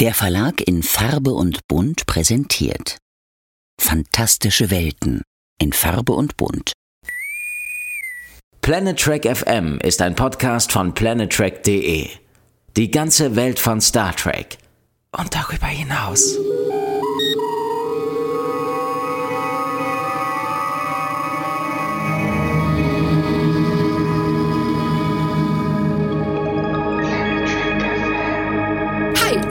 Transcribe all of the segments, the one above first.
Der Verlag in Farbe und Bunt präsentiert Fantastische Welten in Farbe und Bunt. Planet Trek FM ist ein Podcast von planettrek.de. Die ganze Welt von Star Trek und darüber hinaus.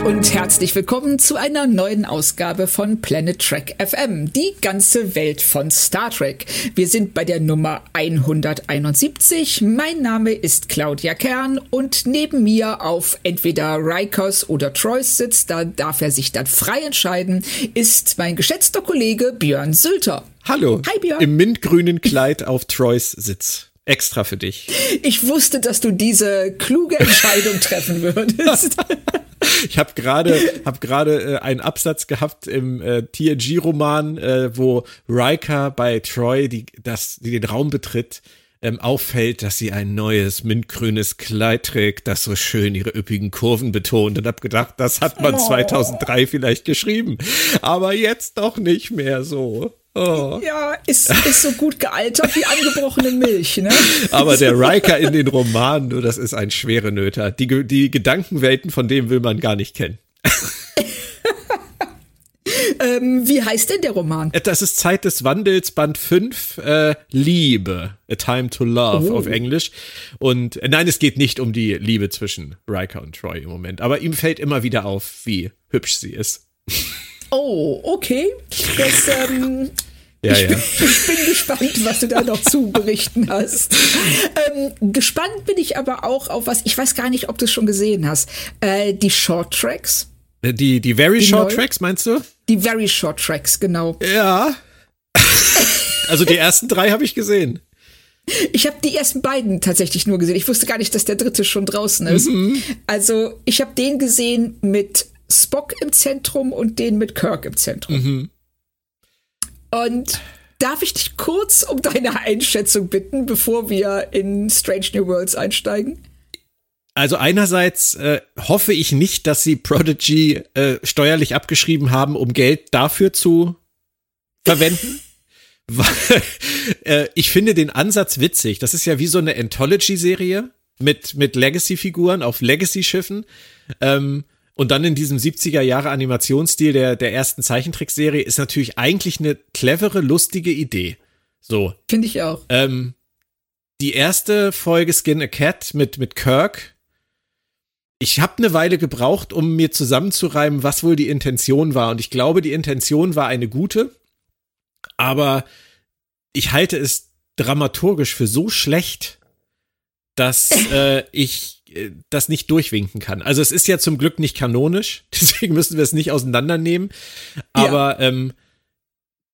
Und herzlich willkommen zu einer neuen Ausgabe von Planet Trek FM, die ganze Welt von Star Trek. Wir sind bei der Nummer 171. Mein Name ist Claudia Kern und neben mir auf entweder Rikers oder Troyes sitzt, da darf er sich dann frei entscheiden, ist mein geschätzter Kollege Björn Sülter. Hallo. Hi Björn. Im mintgrünen Kleid auf Troyes Sitz. Extra für dich. Ich wusste, dass du diese kluge Entscheidung treffen würdest. Ich habe gerade hab gerade äh, einen Absatz gehabt im äh, TNG-Roman, äh, wo Riker bei Troy, die, das, die den Raum betritt, ähm, auffällt, dass sie ein neues mintgrünes Kleid trägt, das so schön ihre üppigen Kurven betont und hab gedacht, das hat man oh. 2003 vielleicht geschrieben, aber jetzt doch nicht mehr so. Oh. Ja, ist, ist so gut gealtert wie angebrochene Milch, ne? Aber der Riker in den Romanen, du, das ist ein schwere Nöter. Die, die Gedankenwelten von dem will man gar nicht kennen. ähm, wie heißt denn der Roman? Das ist Zeit des Wandels, Band 5, äh, Liebe. A Time to Love oh. auf Englisch. Und äh, nein, es geht nicht um die Liebe zwischen Riker und Troy im Moment. Aber ihm fällt immer wieder auf, wie hübsch sie ist. Oh, okay. Das, ähm, ja, ich, ja. Bin, ich, bin, gespannt, was du da noch zu berichten hast. Ähm, gespannt bin ich aber auch auf was, ich weiß gar nicht, ob du es schon gesehen hast. Äh, die Short Tracks. Äh, die, die Very die Short neu, Tracks, meinst du? Die Very Short Tracks, genau. Ja. also die ersten drei habe ich gesehen. Ich habe die ersten beiden tatsächlich nur gesehen. Ich wusste gar nicht, dass der dritte schon draußen ist. Mhm. Also ich habe den gesehen mit Spock im Zentrum und den mit Kirk im Zentrum. Mhm. Und darf ich dich kurz um deine Einschätzung bitten, bevor wir in Strange New Worlds einsteigen? Also einerseits äh, hoffe ich nicht, dass sie Prodigy äh, steuerlich abgeschrieben haben, um Geld dafür zu verwenden. Weil, äh, ich finde den Ansatz witzig. Das ist ja wie so eine Anthology-Serie mit, mit Legacy-Figuren auf Legacy-Schiffen. Ähm, und dann in diesem 70er Jahre Animationsstil der, der ersten Zeichentrickserie ist natürlich eigentlich eine clevere, lustige Idee. So. Finde ich auch. Ähm, die erste Folge Skin a Cat mit, mit Kirk. Ich habe eine Weile gebraucht, um mir zusammenzureimen, was wohl die Intention war. Und ich glaube, die Intention war eine gute. Aber ich halte es dramaturgisch für so schlecht, dass äh, ich das nicht durchwinken kann. Also es ist ja zum Glück nicht kanonisch, deswegen müssen wir es nicht auseinandernehmen. Aber ja. ähm,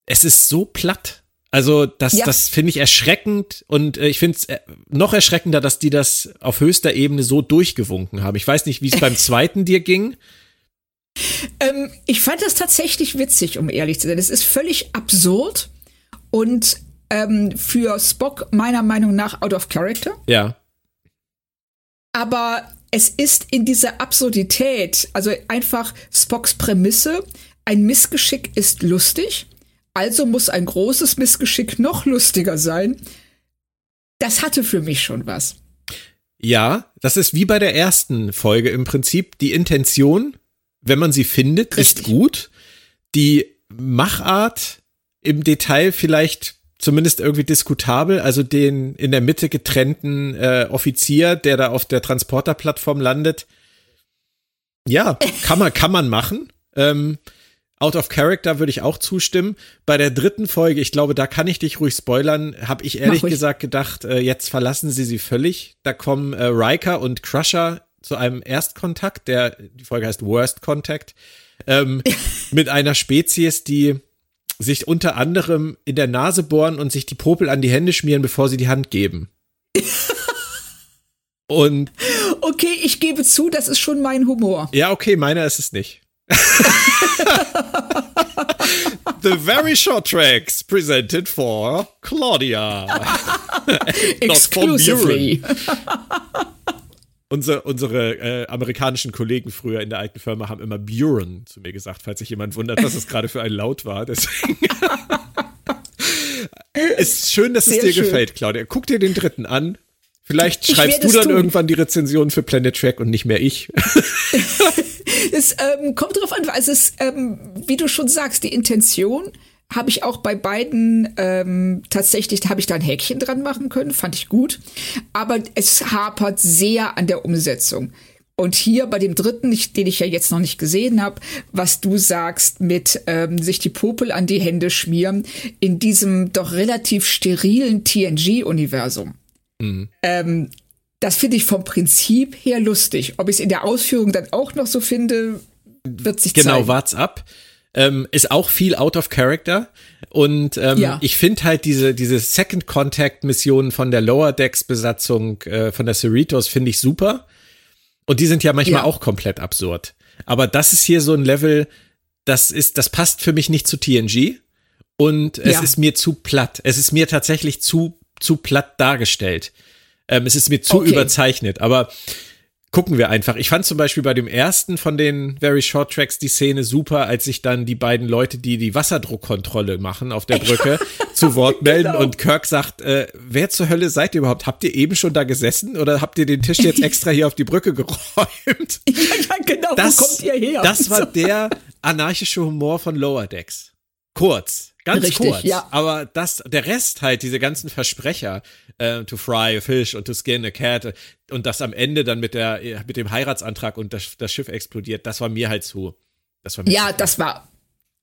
es ist so platt. Also das, ja. das finde ich erschreckend und äh, ich finde es äh, noch erschreckender, dass die das auf höchster Ebene so durchgewunken haben. Ich weiß nicht, wie es beim zweiten dir ging. Ähm, ich fand das tatsächlich witzig, um ehrlich zu sein. Es ist völlig absurd und ähm, für Spock meiner Meinung nach out of character. Ja aber es ist in dieser Absurdität, also einfach Spocks Prämisse, ein Missgeschick ist lustig, also muss ein großes Missgeschick noch lustiger sein. Das hatte für mich schon was. Ja, das ist wie bei der ersten Folge im Prinzip. Die Intention, wenn man sie findet, Richtig. ist gut. Die Machart im Detail vielleicht zumindest irgendwie diskutabel. Also den in der Mitte getrennten äh, Offizier, der da auf der Transporterplattform landet. Ja, kann man, kann man machen. Ähm, Out of Character würde ich auch zustimmen. Bei der dritten Folge, ich glaube, da kann ich dich ruhig spoilern, habe ich ehrlich gesagt gedacht, äh, jetzt verlassen sie sie völlig. Da kommen äh, Riker und Crusher zu einem Erstkontakt, der, die Folge heißt Worst Contact, ähm, mit einer Spezies, die sich unter anderem in der Nase bohren und sich die Popel an die Hände schmieren, bevor sie die Hand geben. und okay, ich gebe zu, das ist schon mein Humor. Ja, okay, meiner ist es nicht. The very short tracks presented for Claudia. Exclusively. Unsere, unsere äh, amerikanischen Kollegen früher in der alten Firma haben immer Buren zu mir gesagt, falls sich jemand wundert, was es gerade für ein Laut war. Deswegen. ist schön, dass Sehr es dir schön. gefällt, Claudia. Guck dir den dritten an. Vielleicht ich schreibst du dann tun. irgendwann die Rezension für Planet Track und nicht mehr ich. es ähm, kommt drauf an, also es, ähm, wie du schon sagst, die Intention habe ich auch bei beiden ähm, tatsächlich, habe ich da ein Häkchen dran machen können, fand ich gut. Aber es hapert sehr an der Umsetzung. Und hier bei dem dritten, ich, den ich ja jetzt noch nicht gesehen habe, was du sagst mit ähm, sich die Popel an die Hände schmieren, in diesem doch relativ sterilen TNG-Universum. Mhm. Ähm, das finde ich vom Prinzip her lustig. Ob ich es in der Ausführung dann auch noch so finde, wird sich genau, zeigen. Genau, wart's ab ähm, ist auch viel out of character. Und ähm, ja. ich finde halt diese, diese Second Contact Missionen von der Lower Decks Besatzung äh, von der Cerritos finde ich super. Und die sind ja manchmal ja. auch komplett absurd. Aber das ist hier so ein Level, das ist, das passt für mich nicht zu TNG. Und es ja. ist mir zu platt. Es ist mir tatsächlich zu, zu platt dargestellt. Ähm, es ist mir zu okay. überzeichnet. Aber gucken wir einfach. Ich fand zum Beispiel bei dem ersten von den Very Short Tracks die Szene super, als sich dann die beiden Leute, die die Wasserdruckkontrolle machen auf der Brücke, zu Wort melden genau. und Kirk sagt, äh, wer zur Hölle seid ihr überhaupt? Habt ihr eben schon da gesessen oder habt ihr den Tisch jetzt extra hier auf die Brücke geräumt? Ja, ja genau, das, wo kommt ihr her? Das war der anarchische Humor von Lower Decks. Kurz. Ganz Richtig, kurz. Ja. Aber das, der Rest halt, diese ganzen Versprecher, äh, to fry a fish und to skin a cat und das am Ende dann mit der, mit dem Heiratsantrag und das, das Schiff explodiert, das war mir halt zu. Das war ja, zu das war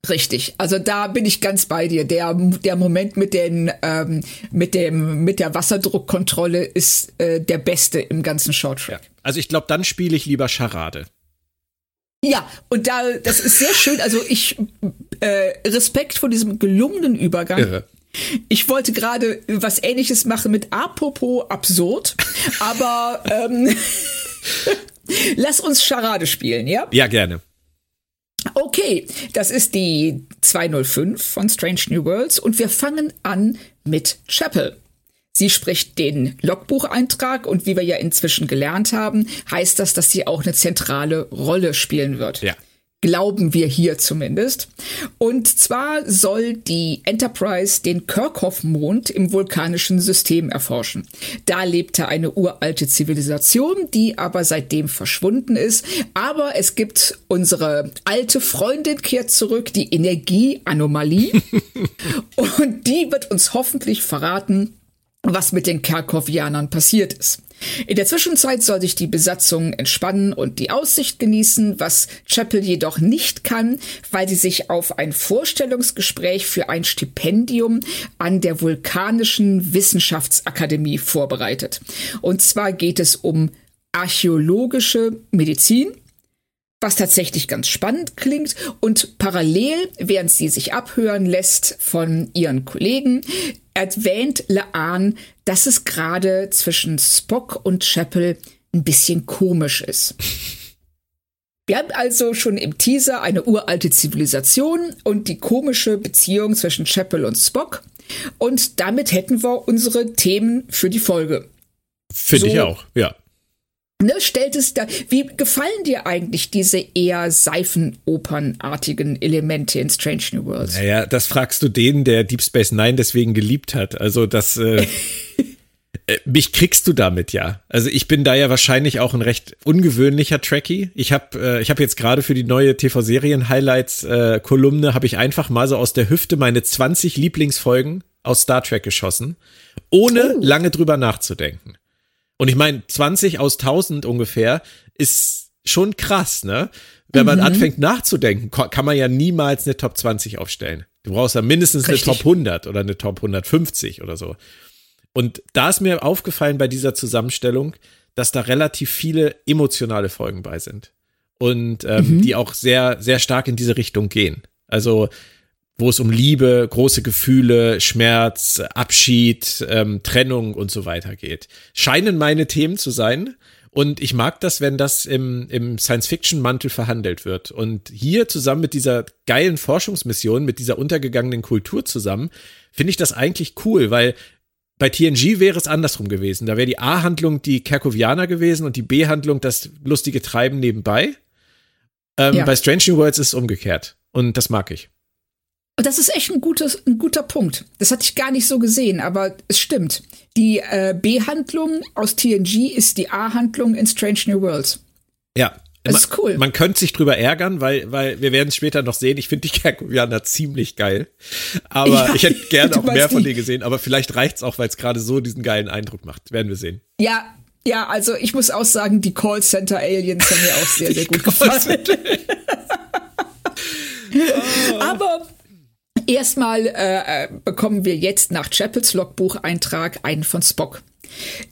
richtig. Also da bin ich ganz bei dir. Der, der Moment mit den, ähm, mit dem, mit der Wasserdruckkontrolle ist äh, der beste im ganzen Shorttrack. Ja. Also ich glaube, dann spiele ich lieber Charade. Ja, und da, das ist sehr schön. Also ich äh, Respekt vor diesem gelungenen Übergang. Irre. Ich wollte gerade was ähnliches machen mit Apropos absurd, aber ähm, lass uns Charade spielen, ja? Ja, gerne. Okay, das ist die 205 von Strange New Worlds und wir fangen an mit Chapel. Sie spricht den Logbucheintrag und wie wir ja inzwischen gelernt haben, heißt das, dass sie auch eine zentrale Rolle spielen wird. Ja. Glauben wir hier zumindest. Und zwar soll die Enterprise den Kirchhoff-Mond im vulkanischen System erforschen. Da lebte eine uralte Zivilisation, die aber seitdem verschwunden ist. Aber es gibt unsere alte Freundin kehrt zurück, die Energieanomalie. und die wird uns hoffentlich verraten, was mit den Kerkhovianern passiert ist. In der Zwischenzeit soll sich die Besatzung entspannen und die Aussicht genießen, was Chapel jedoch nicht kann, weil sie sich auf ein Vorstellungsgespräch für ein Stipendium an der Vulkanischen Wissenschaftsakademie vorbereitet. Und zwar geht es um archäologische Medizin, was tatsächlich ganz spannend klingt. Und parallel, während sie sich abhören lässt von ihren Kollegen, erwähnt Laan, dass es gerade zwischen Spock und Chapel ein bisschen komisch ist. Wir haben also schon im Teaser eine uralte Zivilisation und die komische Beziehung zwischen Chapel und Spock. Und damit hätten wir unsere Themen für die Folge. Finde so, ich auch, ja. Ne, stellt es da, wie gefallen dir eigentlich diese eher seifenopernartigen Elemente in Strange New Worlds? Naja, das fragst du den, der Deep Space Nine deswegen geliebt hat. Also das, äh, äh, mich kriegst du damit ja. Also ich bin da ja wahrscheinlich auch ein recht ungewöhnlicher Trekkie. Ich habe äh, ich habe jetzt gerade für die neue TV-Serien Highlights äh, Kolumne habe ich einfach mal so aus der Hüfte meine 20 Lieblingsfolgen aus Star Trek geschossen, ohne oh. lange drüber nachzudenken. Und ich meine, 20 aus 1000 ungefähr ist schon krass, ne? Wenn man mhm. anfängt nachzudenken, kann man ja niemals eine Top 20 aufstellen. Du brauchst ja mindestens Richtig. eine Top 100 oder eine Top 150 oder so. Und da ist mir aufgefallen bei dieser Zusammenstellung, dass da relativ viele emotionale Folgen bei sind. Und ähm, mhm. die auch sehr, sehr stark in diese Richtung gehen. Also wo es um Liebe, große Gefühle, Schmerz, Abschied, ähm, Trennung und so weiter geht. Scheinen meine Themen zu sein. Und ich mag das, wenn das im, im Science-Fiction-Mantel verhandelt wird. Und hier zusammen mit dieser geilen Forschungsmission, mit dieser untergegangenen Kultur zusammen, finde ich das eigentlich cool, weil bei TNG wäre es andersrum gewesen. Da wäre die A-Handlung die Kerkovianer gewesen und die B-Handlung das lustige Treiben nebenbei. Ähm, ja. Bei Strange New Worlds ist es umgekehrt. Und das mag ich. Und das ist echt ein, gutes, ein guter Punkt. Das hatte ich gar nicht so gesehen, aber es stimmt. Die äh, B-Handlung aus TNG ist die A-Handlung in Strange New Worlds. Ja. Das ist cool. Man könnte sich drüber ärgern, weil, weil wir werden es später noch sehen. Ich finde die Kerkovianer ziemlich geil. Aber ja, ich hätte gerne auch mehr von denen gesehen. Aber vielleicht reicht's auch, weil es gerade so diesen geilen Eindruck macht. Werden wir sehen. Ja, ja, also ich muss auch sagen, die Callcenter Aliens haben mir auch sehr, sehr gut gefallen. Aber Erstmal äh, bekommen wir jetzt nach Chappells Logbucheintrag einen von Spock.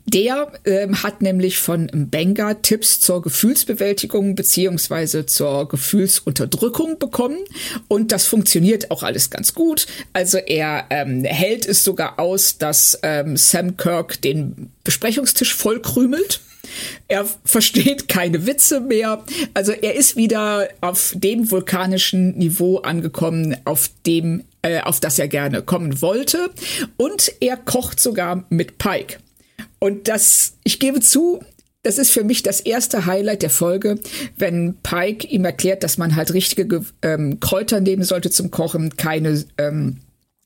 Der äh, hat nämlich von Benga Tipps zur Gefühlsbewältigung beziehungsweise zur Gefühlsunterdrückung bekommen und das funktioniert auch alles ganz gut. Also er ähm, hält es sogar aus, dass ähm, Sam Kirk den Besprechungstisch vollkrümelt. Er versteht keine Witze mehr. Also er ist wieder auf dem vulkanischen Niveau angekommen, auf dem, äh, auf das er gerne kommen wollte. Und er kocht sogar mit Pike. Und das, ich gebe zu, das ist für mich das erste Highlight der Folge, wenn Pike ihm erklärt, dass man halt richtige ähm, Kräuter nehmen sollte zum Kochen, keine ähm,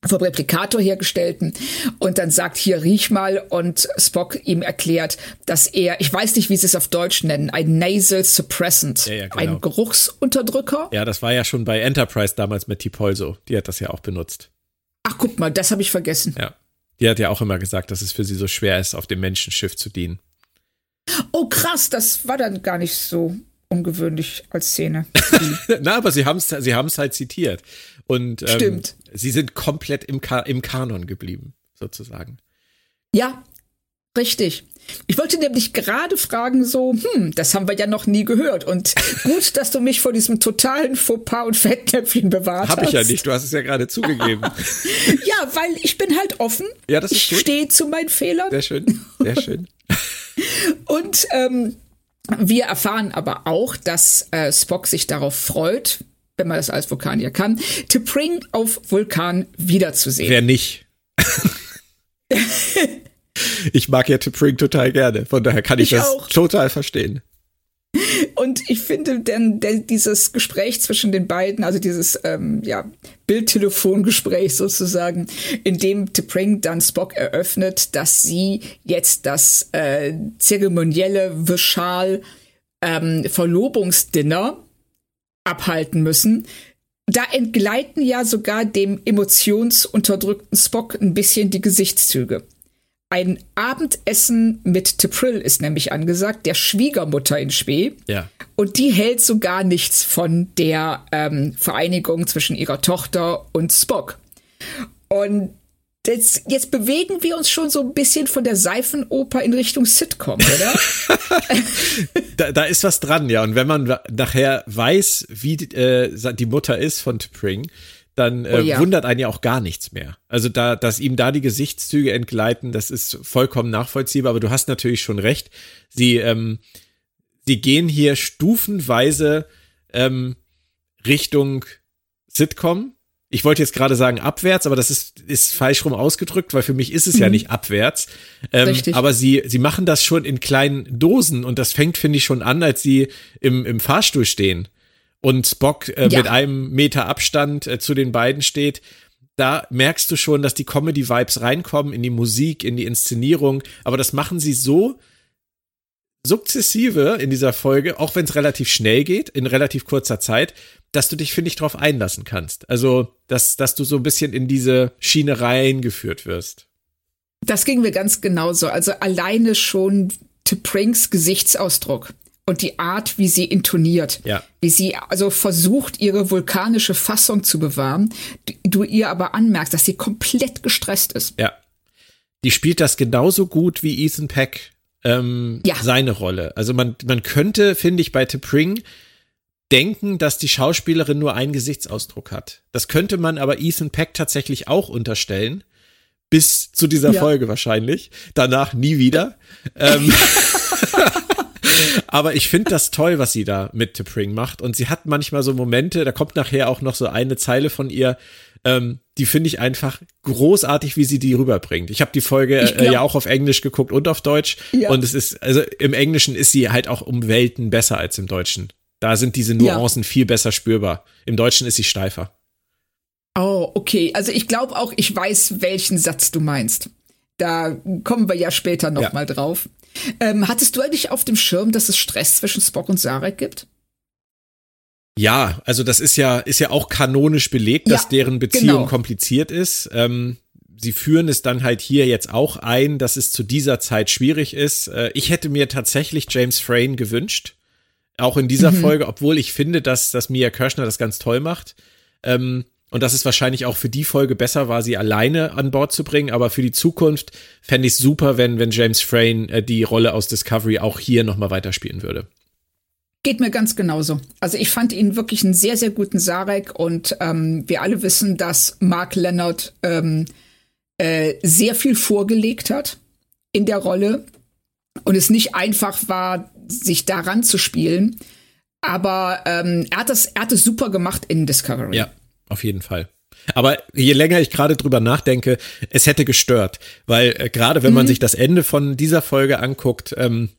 vom Replikator hergestellten und dann sagt hier riech mal und Spock ihm erklärt, dass er, ich weiß nicht, wie sie es auf Deutsch nennen, ein Nasal Suppressant, ja, ja, genau. ein Geruchsunterdrücker. Ja, das war ja schon bei Enterprise damals mit Tipol so. Die hat das ja auch benutzt. Ach, guck mal, das habe ich vergessen. Ja. Die hat ja auch immer gesagt, dass es für sie so schwer ist, auf dem Menschenschiff zu dienen. Oh, krass, das war dann gar nicht so ungewöhnlich als Szene. Na, aber sie haben es sie haben's halt zitiert. Und ähm, Stimmt. sie sind komplett im, Ka im Kanon geblieben, sozusagen. Ja, richtig. Ich wollte nämlich gerade fragen, so, hm, das haben wir ja noch nie gehört. Und gut, dass du mich vor diesem totalen Fauxpas und Fettnäpfchen bewahrt Hab hast. Hab ich ja nicht, du hast es ja gerade zugegeben. ja, weil ich bin halt offen. Ja, das ist Ich stehe zu meinen Fehlern. Sehr schön, sehr schön. und ähm, wir erfahren aber auch, dass äh, Spock sich darauf freut, wenn man das als Vulkanier kann, T'Pring auf Vulkan wiederzusehen. Wer nicht? ich mag ja T'Pring total gerne, von daher kann ich, ich das auch. total verstehen. Und ich finde denn, denn dieses Gespräch zwischen den beiden, also dieses ähm, ja, Bildtelefongespräch sozusagen, in dem T'Pring dann Spock eröffnet, dass sie jetzt das äh, zeremonielle Vishal ähm, Verlobungsdinner abhalten müssen. Da entgleiten ja sogar dem emotionsunterdrückten Spock ein bisschen die Gesichtszüge. Ein Abendessen mit T'Pril ist nämlich angesagt, der Schwiegermutter in Spee. Ja. Und die hält sogar nichts von der ähm, Vereinigung zwischen ihrer Tochter und Spock. Und Jetzt, jetzt, bewegen wir uns schon so ein bisschen von der Seifenoper in Richtung Sitcom, oder? da, da, ist was dran, ja. Und wenn man nachher weiß, wie äh, die Mutter ist von T'Pring, dann äh, oh, ja. wundert einen ja auch gar nichts mehr. Also da, dass ihm da die Gesichtszüge entgleiten, das ist vollkommen nachvollziehbar. Aber du hast natürlich schon recht. Sie, ähm, sie gehen hier stufenweise ähm, Richtung Sitcom ich wollte jetzt gerade sagen abwärts, aber das ist, ist falsch rum ausgedrückt, weil für mich ist es mhm. ja nicht abwärts. Ähm, Richtig. Aber sie, sie machen das schon in kleinen Dosen und das fängt, finde ich, schon an, als sie im, im Fahrstuhl stehen und Spock äh, ja. mit einem Meter Abstand äh, zu den beiden steht. Da merkst du schon, dass die Comedy-Vibes reinkommen in die Musik, in die Inszenierung. Aber das machen sie so sukzessive in dieser Folge, auch wenn es relativ schnell geht, in relativ kurzer Zeit, dass du dich, finde ich, darauf einlassen kannst. Also, dass, dass du so ein bisschen in diese Schiene reingeführt wirst. Das ging mir ganz genauso. Also alleine schon T'Prings Gesichtsausdruck und die Art, wie sie intoniert, ja. wie sie also versucht, ihre vulkanische Fassung zu bewahren, du ihr aber anmerkst, dass sie komplett gestresst ist. Ja. Die spielt das genauso gut wie Ethan Peck ähm, ja. seine Rolle. Also man, man könnte, finde ich, bei T'Pring denken, dass die Schauspielerin nur einen Gesichtsausdruck hat. Das könnte man aber Ethan Peck tatsächlich auch unterstellen. Bis zu dieser ja. Folge wahrscheinlich. Danach nie wieder. ähm, Aber ich finde das toll, was sie da mit T'Pring macht. Und sie hat manchmal so Momente, da kommt nachher auch noch so eine Zeile von ihr, ähm, die finde ich einfach großartig, wie sie die rüberbringt. Ich habe die Folge äh, ja auch auf Englisch geguckt und auf Deutsch. Ja. Und es ist, also im Englischen ist sie halt auch um Welten besser als im Deutschen. Da sind diese Nuancen ja. viel besser spürbar. Im Deutschen ist sie steifer. Oh, okay. Also ich glaube auch, ich weiß, welchen Satz du meinst. Da kommen wir ja später noch ja. mal drauf. Ähm, hattest du eigentlich auf dem Schirm, dass es Stress zwischen Spock und Sarek gibt? Ja, also das ist ja, ist ja auch kanonisch belegt, dass ja, deren Beziehung genau. kompliziert ist. Ähm, sie führen es dann halt hier jetzt auch ein, dass es zu dieser Zeit schwierig ist. Äh, ich hätte mir tatsächlich James Frayne gewünscht. Auch in dieser mhm. Folge, obwohl ich finde, dass, dass Mia Kirschner das ganz toll macht. Ähm, und dass es wahrscheinlich auch für die Folge besser war, sie alleine an Bord zu bringen. Aber für die Zukunft fände ich es super, wenn, wenn James Frayne äh, die Rolle aus Discovery auch hier nochmal weiterspielen würde. Geht mir ganz genauso. Also ich fand ihn wirklich einen sehr, sehr guten Sarek und ähm, wir alle wissen, dass Mark Leonard ähm, äh, sehr viel vorgelegt hat in der Rolle und es nicht einfach war, sich daran zu spielen. Aber ähm, er, hat das, er hat es super gemacht in Discovery. Ja, auf jeden Fall. Aber je länger ich gerade drüber nachdenke, es hätte gestört, weil äh, gerade wenn mhm. man sich das Ende von dieser Folge anguckt, ähm,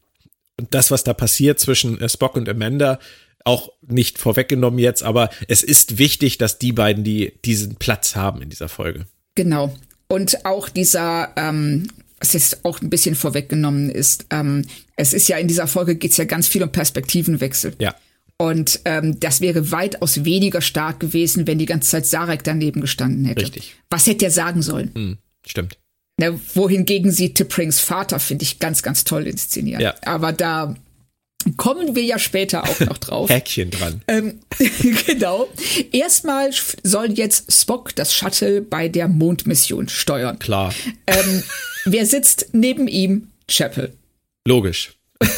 und das, was da passiert zwischen äh, Spock und Amanda, auch nicht vorweggenommen jetzt, aber es ist wichtig, dass die beiden die diesen Platz haben in dieser Folge. Genau. Und auch dieser, ähm, was jetzt auch ein bisschen vorweggenommen ist, ähm, es ist ja in dieser Folge geht es ja ganz viel um Perspektivenwechsel. Ja. Und ähm, das wäre weitaus weniger stark gewesen, wenn die ganze Zeit Sarek daneben gestanden hätte. Richtig. Was hätte er sagen sollen? Hm, stimmt. Ne, wohingegen sie Tipprings Vater, finde ich, ganz, ganz toll inszeniert. Ja. Aber da kommen wir ja später auch noch drauf. Häkchen dran. Ähm, genau. Erstmal soll jetzt Spock das Shuttle bei der Mondmission steuern. Klar. Ähm, wer sitzt neben ihm? Chapel. Logisch.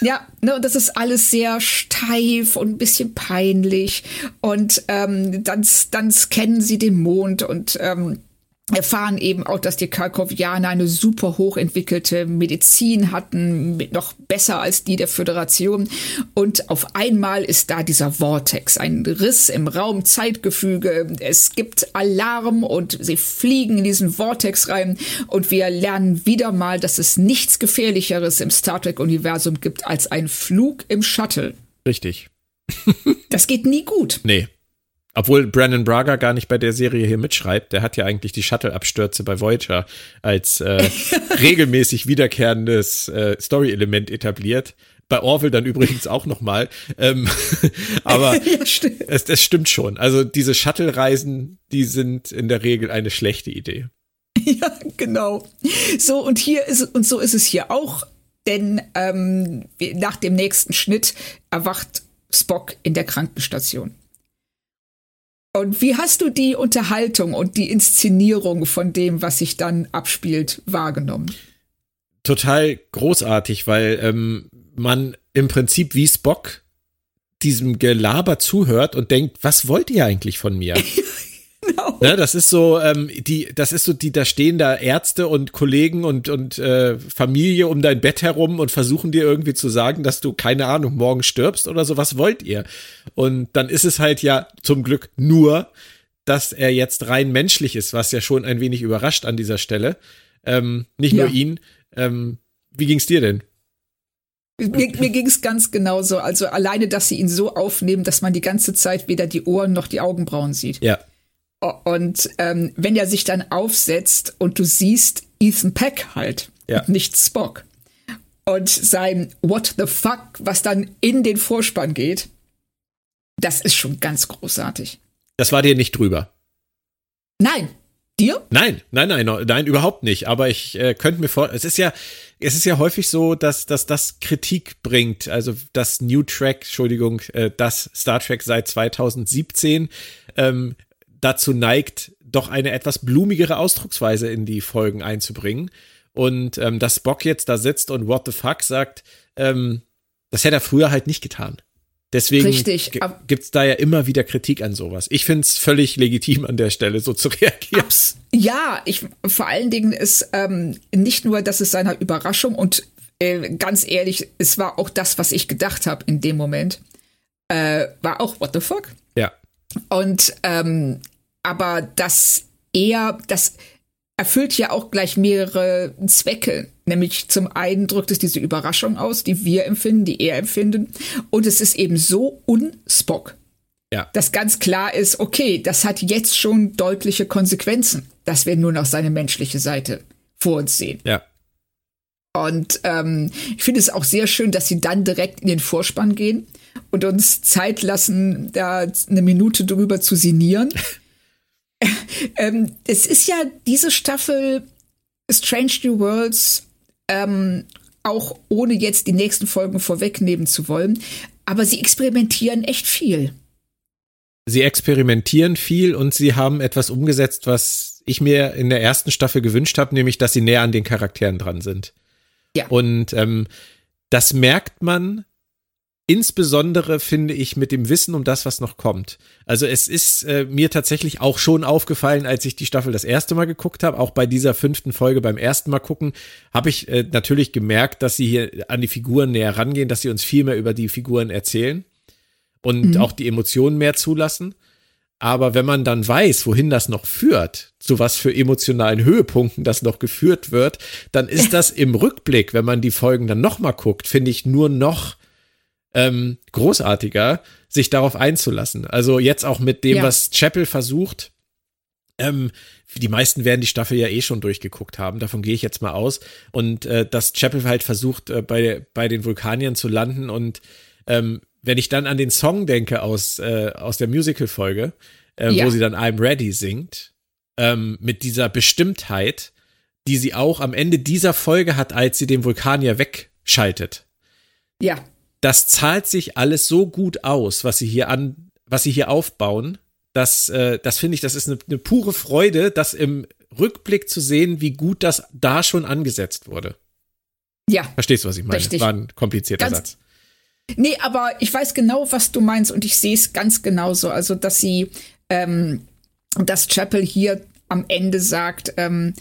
Ja, ne, und das ist alles sehr steif und ein bisschen peinlich. Und ähm, dann, dann scannen sie den Mond und ähm, erfahren eben auch, dass die Karkovianer eine super hochentwickelte Medizin hatten, noch besser als die der Föderation. Und auf einmal ist da dieser Vortex, ein Riss im Raum-Zeitgefüge. Es gibt Alarm und sie fliegen in diesen Vortex rein. Und wir lernen wieder mal, dass es nichts Gefährlicheres im Star Trek-Universum gibt als ein Flug im Shuttle. Richtig. das geht nie gut. Nee. Obwohl Brandon Braga gar nicht bei der Serie hier mitschreibt, der hat ja eigentlich die Shuttle-Abstürze bei Voyager als äh, regelmäßig wiederkehrendes äh, Story-Element etabliert. Bei Orville dann übrigens auch nochmal. Ähm, aber ja, stimmt. Es, es stimmt schon. Also diese Shuttle-Reisen, die sind in der Regel eine schlechte Idee. Ja, genau. So, und hier ist und so ist es hier auch, denn ähm, nach dem nächsten Schnitt erwacht Spock in der Krankenstation. Und wie hast du die Unterhaltung und die Inszenierung von dem, was sich dann abspielt, wahrgenommen? Total großartig, weil ähm, man im Prinzip wie Spock diesem Gelaber zuhört und denkt, was wollt ihr eigentlich von mir? Genau. Ne, das ist so, ähm, die, das ist so die, da stehen da Ärzte und Kollegen und, und äh, Familie um dein Bett herum und versuchen dir irgendwie zu sagen, dass du, keine Ahnung, morgen stirbst oder so, was wollt ihr? Und dann ist es halt ja zum Glück nur, dass er jetzt rein menschlich ist, was ja schon ein wenig überrascht an dieser Stelle. Ähm, nicht ja. nur ihn. Ähm, wie ging's dir denn? Mir, mir ging es ganz genauso. Also alleine, dass sie ihn so aufnehmen, dass man die ganze Zeit weder die Ohren noch die Augenbrauen sieht. Ja. Und ähm, wenn er sich dann aufsetzt und du siehst Ethan Peck halt, ja. nicht Spock. Und sein What the fuck, was dann in den Vorspann geht, das ist schon ganz großartig. Das war dir nicht drüber. Nein. Dir? Nein, nein, nein, nein, überhaupt nicht. Aber ich äh, könnte mir vor, es ist ja, es ist ja häufig so, dass, dass das Kritik bringt. Also das New Track, Entschuldigung, äh, das Star Trek seit 2017 ähm, dazu neigt, doch eine etwas blumigere Ausdrucksweise in die Folgen einzubringen. Und ähm, dass Spock jetzt da sitzt und What the fuck sagt, ähm, das hätte er früher halt nicht getan. Deswegen gibt es da ja immer wieder Kritik an sowas. Ich finde es völlig legitim an der Stelle, so zu reagieren. Ja, ich vor allen Dingen ist ähm, nicht nur, dass es seiner Überraschung und äh, ganz ehrlich, es war auch das, was ich gedacht habe in dem Moment. Äh, war auch what the fuck? Ja. Und ähm, aber das eher, das erfüllt ja auch gleich mehrere Zwecke. Nämlich zum einen drückt es diese Überraschung aus, die wir empfinden, die er empfinden. Und es ist eben so unspock. Ja. Dass ganz klar ist, okay, das hat jetzt schon deutliche Konsequenzen, dass wir nur noch seine menschliche Seite vor uns sehen. Ja. Und ähm, ich finde es auch sehr schön, dass sie dann direkt in den Vorspann gehen und uns Zeit lassen, da eine Minute drüber zu sinnieren. ähm, es ist ja diese Staffel Strange New Worlds, ähm, auch ohne jetzt die nächsten Folgen vorwegnehmen zu wollen, aber sie experimentieren echt viel. Sie experimentieren viel und sie haben etwas umgesetzt, was ich mir in der ersten Staffel gewünscht habe, nämlich, dass sie näher an den Charakteren dran sind. Ja. Und ähm, das merkt man Insbesondere finde ich mit dem Wissen um das, was noch kommt. Also es ist äh, mir tatsächlich auch schon aufgefallen, als ich die Staffel das erste Mal geguckt habe. Auch bei dieser fünften Folge beim ersten Mal gucken, habe ich äh, natürlich gemerkt, dass sie hier an die Figuren näher rangehen, dass sie uns viel mehr über die Figuren erzählen und mhm. auch die Emotionen mehr zulassen. Aber wenn man dann weiß, wohin das noch führt, zu was für emotionalen Höhepunkten das noch geführt wird, dann ist das im Rückblick, wenn man die Folgen dann noch mal guckt, finde ich nur noch ähm, großartiger, sich darauf einzulassen. Also jetzt auch mit dem, ja. was Chapel versucht. Ähm, die meisten werden die Staffel ja eh schon durchgeguckt haben, davon gehe ich jetzt mal aus. Und äh, dass Chapel halt versucht, äh, bei, bei den Vulkaniern zu landen. Und ähm, wenn ich dann an den Song denke aus, äh, aus der Musical-Folge, äh, ja. wo sie dann I'm Ready singt, ähm, mit dieser Bestimmtheit, die sie auch am Ende dieser Folge hat, als sie den Vulkanier wegschaltet. Ja das zahlt sich alles so gut aus, was sie hier an, was sie hier aufbauen. Das, äh, das finde ich, das ist eine, eine pure Freude, das im Rückblick zu sehen, wie gut das da schon angesetzt wurde. Ja. Verstehst du, was ich meine? Richtig. War ein komplizierter ganz, Satz. Nee, aber ich weiß genau, was du meinst und ich sehe es ganz genauso. Also, dass sie, ähm, dass Chapel hier am Ende sagt, ähm,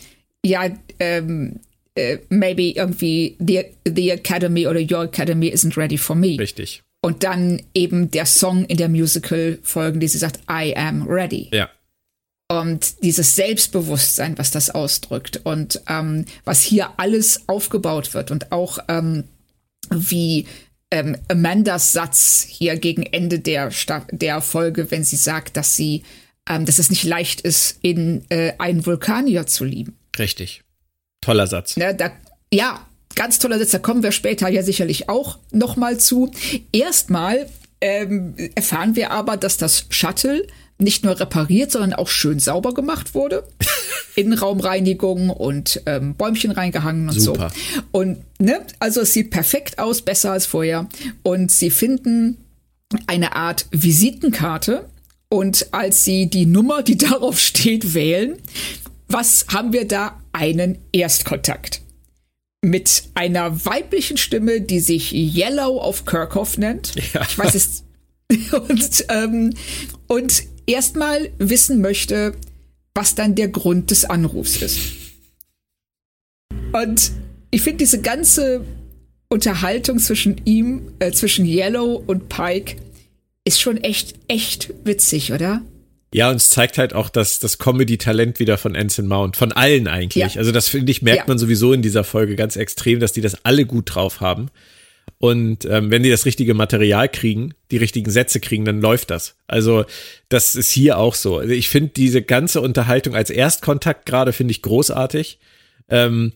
ja, ähm, uh, maybe irgendwie the, the Academy oder Your Academy isn't ready for me. Richtig. Und dann eben der Song in der Musical-Folgen, die sie sagt, I am ready. Ja. Und dieses Selbstbewusstsein, was das ausdrückt und ähm, was hier alles aufgebaut wird und auch ähm, wie ähm, Amandas Satz hier gegen Ende der, Sta der Folge, wenn sie sagt, dass sie, ähm, dass es nicht leicht ist, in äh, einen Vulkanier zu lieben. Richtig. Toller Satz. Ne, da, ja, ganz toller Satz. Da kommen wir später ja sicherlich auch noch mal zu. Erstmal ähm, erfahren wir aber, dass das Shuttle nicht nur repariert, sondern auch schön sauber gemacht wurde. Innenraumreinigung und ähm, Bäumchen reingehangen und Super. so. Und ne, also es sieht perfekt aus, besser als vorher. Und sie finden eine Art Visitenkarte. Und als sie die Nummer, die darauf steht, wählen, was haben wir da? Einen Erstkontakt. Mit einer weiblichen Stimme, die sich Yellow of Kirchhoff nennt. Ja. Ich weiß es. Und, ähm, und erstmal wissen möchte, was dann der Grund des Anrufs ist. Und ich finde diese ganze Unterhaltung zwischen ihm, äh, zwischen Yellow und Pike, ist schon echt, echt witzig, oder? Ja, und es zeigt halt auch das, das Comedy-Talent wieder von Anson Mount, von allen eigentlich. Ja. Also das finde ich, merkt ja. man sowieso in dieser Folge ganz extrem, dass die das alle gut drauf haben. Und ähm, wenn die das richtige Material kriegen, die richtigen Sätze kriegen, dann läuft das. Also das ist hier auch so. Also ich finde diese ganze Unterhaltung als Erstkontakt gerade finde ich großartig. Ähm,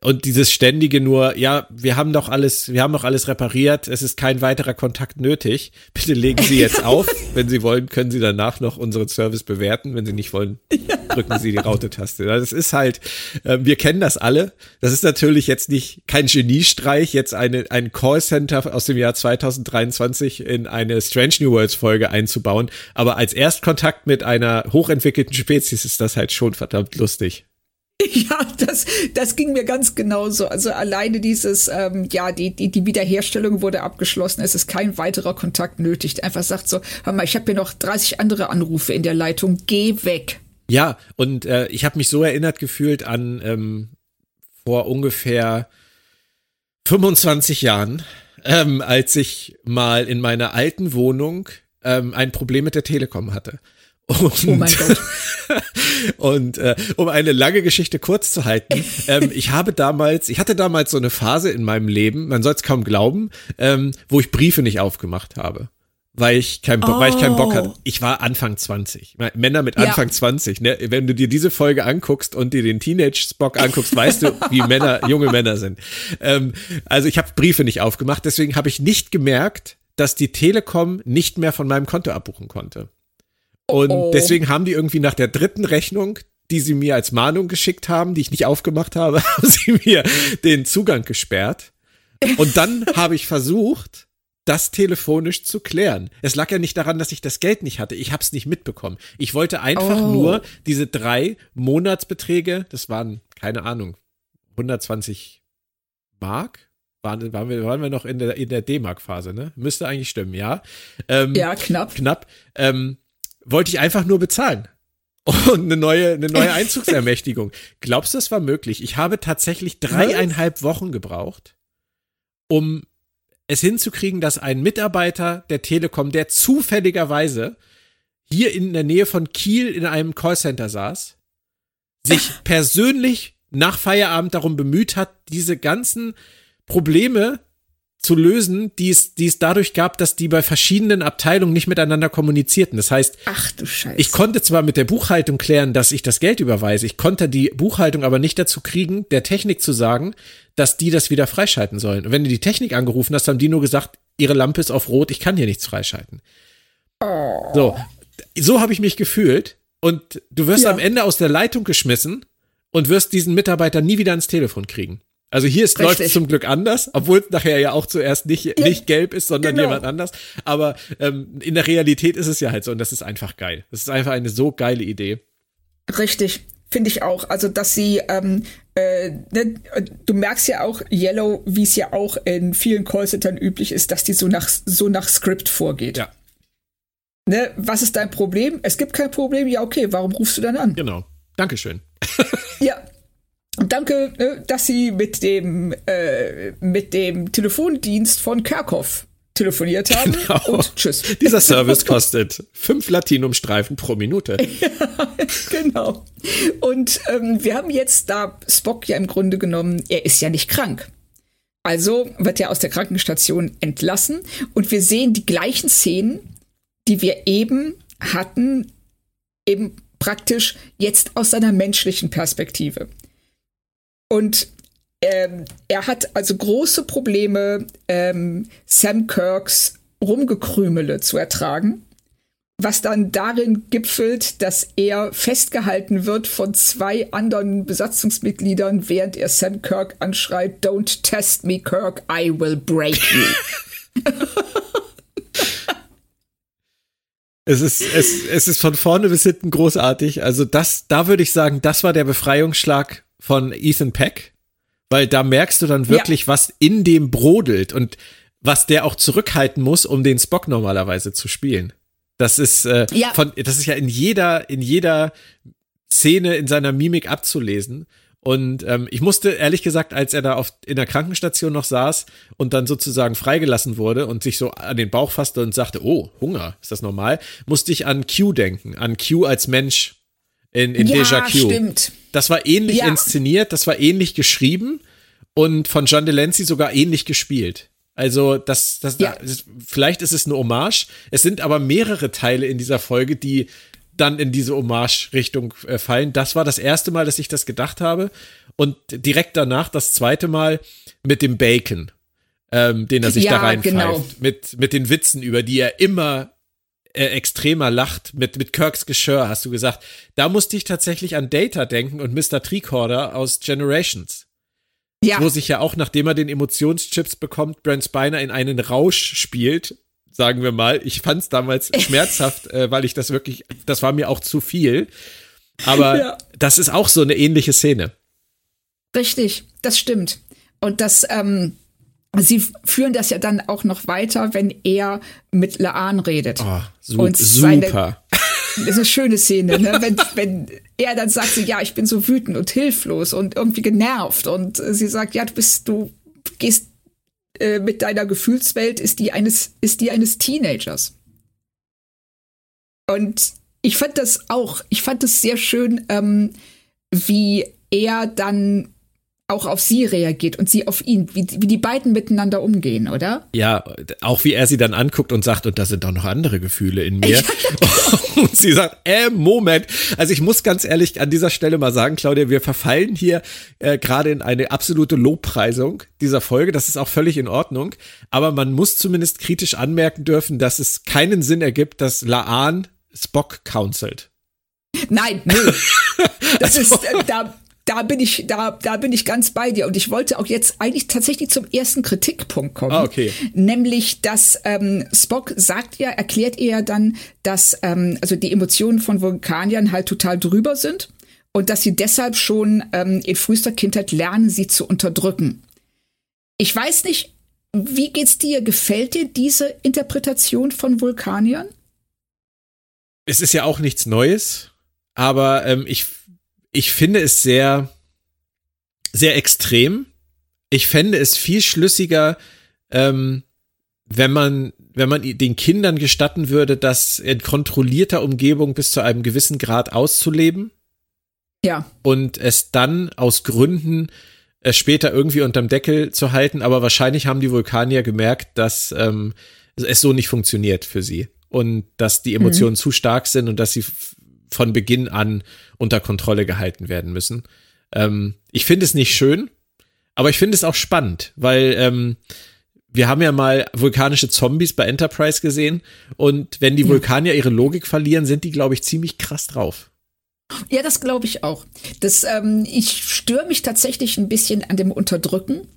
und dieses ständige nur, ja, wir haben doch alles, wir haben doch alles repariert, es ist kein weiterer Kontakt nötig. Bitte legen Sie jetzt auf. Wenn Sie wollen, können Sie danach noch unseren Service bewerten. Wenn Sie nicht wollen, drücken Sie die Raute-Taste. Das ist halt, äh, wir kennen das alle. Das ist natürlich jetzt nicht kein Geniestreich, jetzt eine, ein Callcenter aus dem Jahr 2023 in eine Strange New Worlds Folge einzubauen. Aber als Erstkontakt mit einer hochentwickelten Spezies ist das halt schon verdammt lustig. Ja, das, das ging mir ganz genauso. Also alleine dieses, ähm, ja, die, die, die Wiederherstellung wurde abgeschlossen. Es ist kein weiterer Kontakt nötig. Einfach sagt so, hör mal, ich habe hier noch 30 andere Anrufe in der Leitung. Geh weg. Ja, und äh, ich habe mich so erinnert gefühlt an ähm, vor ungefähr 25 Jahren, ähm, als ich mal in meiner alten Wohnung ähm, ein Problem mit der Telekom hatte. Und, oh mein Gott. und äh, um eine lange Geschichte kurz zu halten, ähm, ich habe damals, ich hatte damals so eine Phase in meinem Leben, man soll es kaum glauben, ähm, wo ich Briefe nicht aufgemacht habe. Weil ich kein oh. weil ich keinen Bock hatte. Ich war Anfang 20. Männer mit Anfang ja. 20, ne? Wenn du dir diese Folge anguckst und dir den Teenage-Spock anguckst, weißt du, wie Männer, junge Männer sind. Ähm, also ich habe Briefe nicht aufgemacht, deswegen habe ich nicht gemerkt, dass die Telekom nicht mehr von meinem Konto abbuchen konnte. Und oh. deswegen haben die irgendwie nach der dritten Rechnung, die sie mir als Mahnung geschickt haben, die ich nicht aufgemacht habe, haben sie mir den Zugang gesperrt. Und dann habe ich versucht, das telefonisch zu klären. Es lag ja nicht daran, dass ich das Geld nicht hatte. Ich habe es nicht mitbekommen. Ich wollte einfach oh. nur diese drei Monatsbeträge, das waren, keine Ahnung, 120 Mark? Waren, waren, wir, waren wir noch in der, in der D-Mark-Phase, ne? Müsste eigentlich stimmen, ja. Ähm, ja, knapp. Knapp. Ähm, wollte ich einfach nur bezahlen. Und eine neue, eine neue Einzugsermächtigung. Glaubst du, das war möglich? Ich habe tatsächlich dreieinhalb Wochen gebraucht, um es hinzukriegen, dass ein Mitarbeiter der Telekom, der zufälligerweise hier in der Nähe von Kiel in einem Callcenter saß, sich persönlich nach Feierabend darum bemüht hat, diese ganzen Probleme zu lösen, die es, die es dadurch gab, dass die bei verschiedenen Abteilungen nicht miteinander kommunizierten. Das heißt, Ach, du Scheiße. ich konnte zwar mit der Buchhaltung klären, dass ich das Geld überweise, ich konnte die Buchhaltung aber nicht dazu kriegen, der Technik zu sagen, dass die das wieder freischalten sollen. Und wenn du die Technik angerufen hast, haben die nur gesagt, ihre Lampe ist auf Rot, ich kann hier nichts freischalten. Oh. So, so habe ich mich gefühlt. Und du wirst ja. am Ende aus der Leitung geschmissen und wirst diesen Mitarbeiter nie wieder ans Telefon kriegen. Also hier ist, läuft es zum Glück anders, obwohl es nachher ja auch zuerst nicht, nicht gelb ist, sondern genau. jemand anders. Aber ähm, in der Realität ist es ja halt so und das ist einfach geil. Das ist einfach eine so geile Idee. Richtig, finde ich auch. Also, dass sie, ähm, äh, ne, du merkst ja auch Yellow, wie es ja auch in vielen Callcentern üblich ist, dass die so nach, so nach Skript vorgeht. Ja. Ne, was ist dein Problem? Es gibt kein Problem. Ja, okay, warum rufst du dann an? Genau. Dankeschön. ja, Danke, äh, dass Sie mit dem, äh, mit dem Telefondienst von Kerkhoff telefoniert haben. Genau. Und tschüss. Dieser Service kostet fünf Latinumstreifen pro Minute. ja, genau. Und ähm, wir haben jetzt da Spock ja im Grunde genommen, er ist ja nicht krank. Also wird er aus der Krankenstation entlassen und wir sehen die gleichen Szenen, die wir eben hatten, eben praktisch jetzt aus seiner menschlichen Perspektive. Und ähm, er hat also große Probleme, ähm, Sam Kirks Rumgekrümele zu ertragen, was dann darin gipfelt, dass er festgehalten wird von zwei anderen Besatzungsmitgliedern, während er Sam Kirk anschreit, Don't test me, Kirk, I will break you. Es ist, es, es ist von vorne bis hinten großartig. Also das, da würde ich sagen, das war der Befreiungsschlag von Ethan Peck, weil da merkst du dann wirklich, ja. was in dem brodelt und was der auch zurückhalten muss, um den Spock normalerweise zu spielen. Das ist äh, ja. von, das ist ja in jeder, in jeder Szene in seiner Mimik abzulesen. Und ähm, ich musste ehrlich gesagt, als er da auf, in der Krankenstation noch saß und dann sozusagen freigelassen wurde und sich so an den Bauch fasste und sagte, oh, Hunger, ist das normal? Musste ich an Q denken, an Q als Mensch in, in ja, Déjà Q. Stimmt. Das war ähnlich ja. inszeniert, das war ähnlich geschrieben und von John Delancey sogar ähnlich gespielt. Also, das, das, ja. das, vielleicht ist es eine Hommage. Es sind aber mehrere Teile in dieser Folge, die dann in diese Hommage-Richtung äh, fallen. Das war das erste Mal, dass ich das gedacht habe. Und direkt danach das zweite Mal mit dem Bacon, ähm, den er sich ja, da reinpfeift. Genau. Mit, mit den Witzen, über die er immer äh, extremer lacht mit, mit Kirks Geschirr, hast du gesagt. Da musste ich tatsächlich an Data denken und Mr. Tricorder aus Generations. Ja. Wo sich ja auch, nachdem er den Emotionschips bekommt, Brent Spiner in einen Rausch spielt, sagen wir mal. Ich fand es damals schmerzhaft, äh, weil ich das wirklich, das war mir auch zu viel. Aber ja. das ist auch so eine ähnliche Szene. Richtig, das stimmt. Und das, ähm, Sie führen das ja dann auch noch weiter, wenn er mit Laan redet. Oh, su und seine, super. Das ist eine schöne Szene, ne? wenn, wenn er dann sagt, sie, ja, ich bin so wütend und hilflos und irgendwie genervt und sie sagt, ja, du bist, du gehst äh, mit deiner Gefühlswelt ist die eines, ist die eines Teenagers. Und ich fand das auch, ich fand es sehr schön, ähm, wie er dann auch auf sie reagiert und sie auf ihn, wie, wie die beiden miteinander umgehen, oder? Ja, auch wie er sie dann anguckt und sagt, und da sind doch noch andere Gefühle in mir. Und sie sagt, äh, Moment. Also ich muss ganz ehrlich an dieser Stelle mal sagen, Claudia, wir verfallen hier äh, gerade in eine absolute Lobpreisung dieser Folge. Das ist auch völlig in Ordnung. Aber man muss zumindest kritisch anmerken dürfen, dass es keinen Sinn ergibt, dass Laan Spock counselt. Nein, nö. Das also. ist, äh, da, da bin ich, da, da bin ich ganz bei dir. Und ich wollte auch jetzt eigentlich tatsächlich zum ersten Kritikpunkt kommen. Ah, okay. Nämlich, dass ähm, Spock sagt ja, erklärt er dann, dass ähm, also die Emotionen von Vulkaniern halt total drüber sind und dass sie deshalb schon ähm, in frühester Kindheit lernen, sie zu unterdrücken. Ich weiß nicht, wie geht's dir? Gefällt dir diese Interpretation von Vulkaniern? Es ist ja auch nichts Neues, aber ähm, ich ich finde es sehr, sehr extrem. Ich fände es viel schlüssiger, ähm, wenn man, wenn man den Kindern gestatten würde, das in kontrollierter Umgebung bis zu einem gewissen Grad auszuleben. Ja. Und es dann aus Gründen äh, später irgendwie unterm Deckel zu halten. Aber wahrscheinlich haben die Vulkanier gemerkt, dass ähm, es so nicht funktioniert für sie. Und dass die Emotionen mhm. zu stark sind und dass sie von Beginn an unter Kontrolle gehalten werden müssen. Ähm, ich finde es nicht schön, aber ich finde es auch spannend, weil ähm, wir haben ja mal vulkanische Zombies bei Enterprise gesehen und wenn die Vulkanier ihre Logik verlieren, sind die, glaube ich, ziemlich krass drauf. Ja, das glaube ich auch. Das, ähm, ich störe mich tatsächlich ein bisschen an dem Unterdrücken,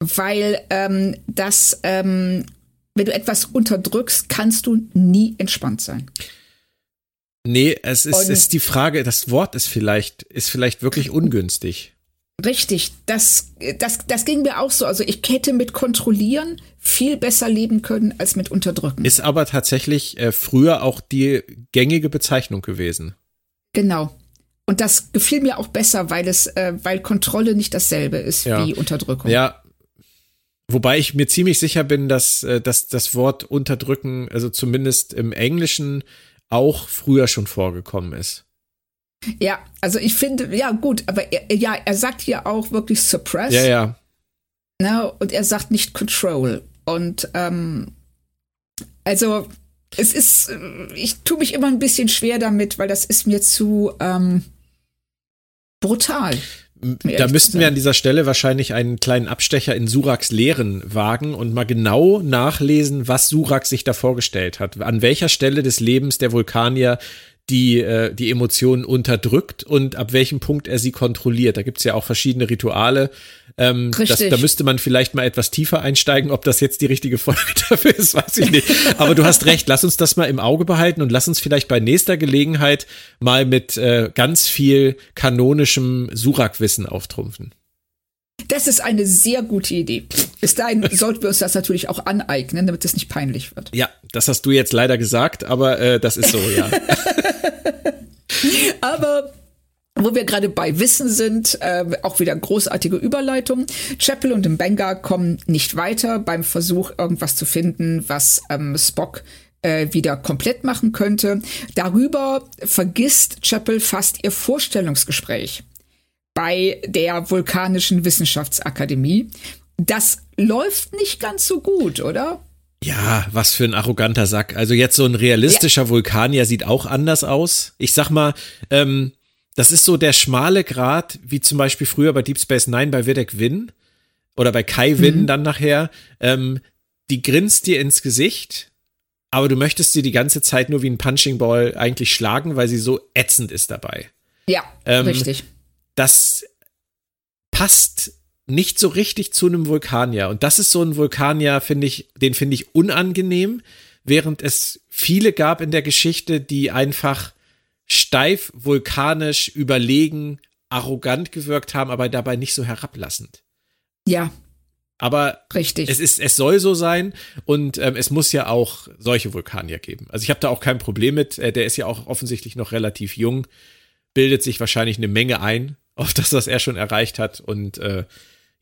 weil ähm, das, ähm, wenn du etwas unterdrückst, kannst du nie entspannt sein. Nee, es ist, ist die Frage, das Wort ist vielleicht, ist vielleicht wirklich ungünstig. Richtig, das, das, das ging mir auch so. Also ich hätte mit kontrollieren viel besser leben können als mit unterdrücken. Ist aber tatsächlich äh, früher auch die gängige Bezeichnung gewesen. Genau. Und das gefiel mir auch besser, weil es, äh, weil Kontrolle nicht dasselbe ist ja. wie Unterdrückung. Ja. Wobei ich mir ziemlich sicher bin, dass, äh, dass das Wort unterdrücken, also zumindest im Englischen, auch früher schon vorgekommen ist. Ja, also ich finde, ja gut, aber er, ja, er sagt hier auch wirklich suppress. Ja, ja. Ne, und er sagt nicht control. Und ähm, also es ist, ich tue mich immer ein bisschen schwer damit, weil das ist mir zu ähm, brutal. Da müssten wir an dieser Stelle wahrscheinlich einen kleinen Abstecher in Suraks Lehren wagen und mal genau nachlesen, was Surak sich da vorgestellt hat. An welcher Stelle des Lebens der Vulkanier die, äh, die Emotionen unterdrückt und ab welchem Punkt er sie kontrolliert. Da gibt's ja auch verschiedene Rituale. Ähm, das, da müsste man vielleicht mal etwas tiefer einsteigen. Ob das jetzt die richtige Folge dafür ist, weiß ich nicht. Aber du hast recht, lass uns das mal im Auge behalten und lass uns vielleicht bei nächster Gelegenheit mal mit äh, ganz viel kanonischem Surak-Wissen auftrumpfen. Das ist eine sehr gute Idee. Bis dahin sollten wir uns das natürlich auch aneignen, damit es nicht peinlich wird. Ja, das hast du jetzt leider gesagt, aber äh, das ist so, ja. aber wo wir gerade bei Wissen sind, äh, auch wieder großartige Überleitung. Chapel und Mbenga kommen nicht weiter beim Versuch, irgendwas zu finden, was ähm, Spock äh, wieder komplett machen könnte. Darüber vergisst Chapel fast ihr Vorstellungsgespräch bei der Vulkanischen Wissenschaftsakademie. Das läuft nicht ganz so gut, oder? Ja, was für ein arroganter Sack. Also jetzt so ein realistischer ja. Vulkanier sieht auch anders aus. Ich sag mal, ähm, das ist so der schmale Grat, wie zum Beispiel früher bei Deep Space Nine bei Vedek Win oder bei Kai Win mhm. dann nachher. Ähm, die grinst dir ins Gesicht, aber du möchtest sie die ganze Zeit nur wie ein Punching Ball eigentlich schlagen, weil sie so ätzend ist dabei. Ja, ähm, richtig das passt nicht so richtig zu einem Vulkanier. Und das ist so ein Vulkanier, finde ich, den finde ich unangenehm, während es viele gab in der Geschichte, die einfach steif, vulkanisch, überlegen, arrogant gewirkt haben, aber dabei nicht so herablassend. Ja. Aber Richtig. es ist, es soll so sein und ähm, es muss ja auch solche Vulkanier geben. Also ich habe da auch kein Problem mit. Äh, der ist ja auch offensichtlich noch relativ jung, bildet sich wahrscheinlich eine Menge ein auf das, was er schon erreicht hat. Und äh,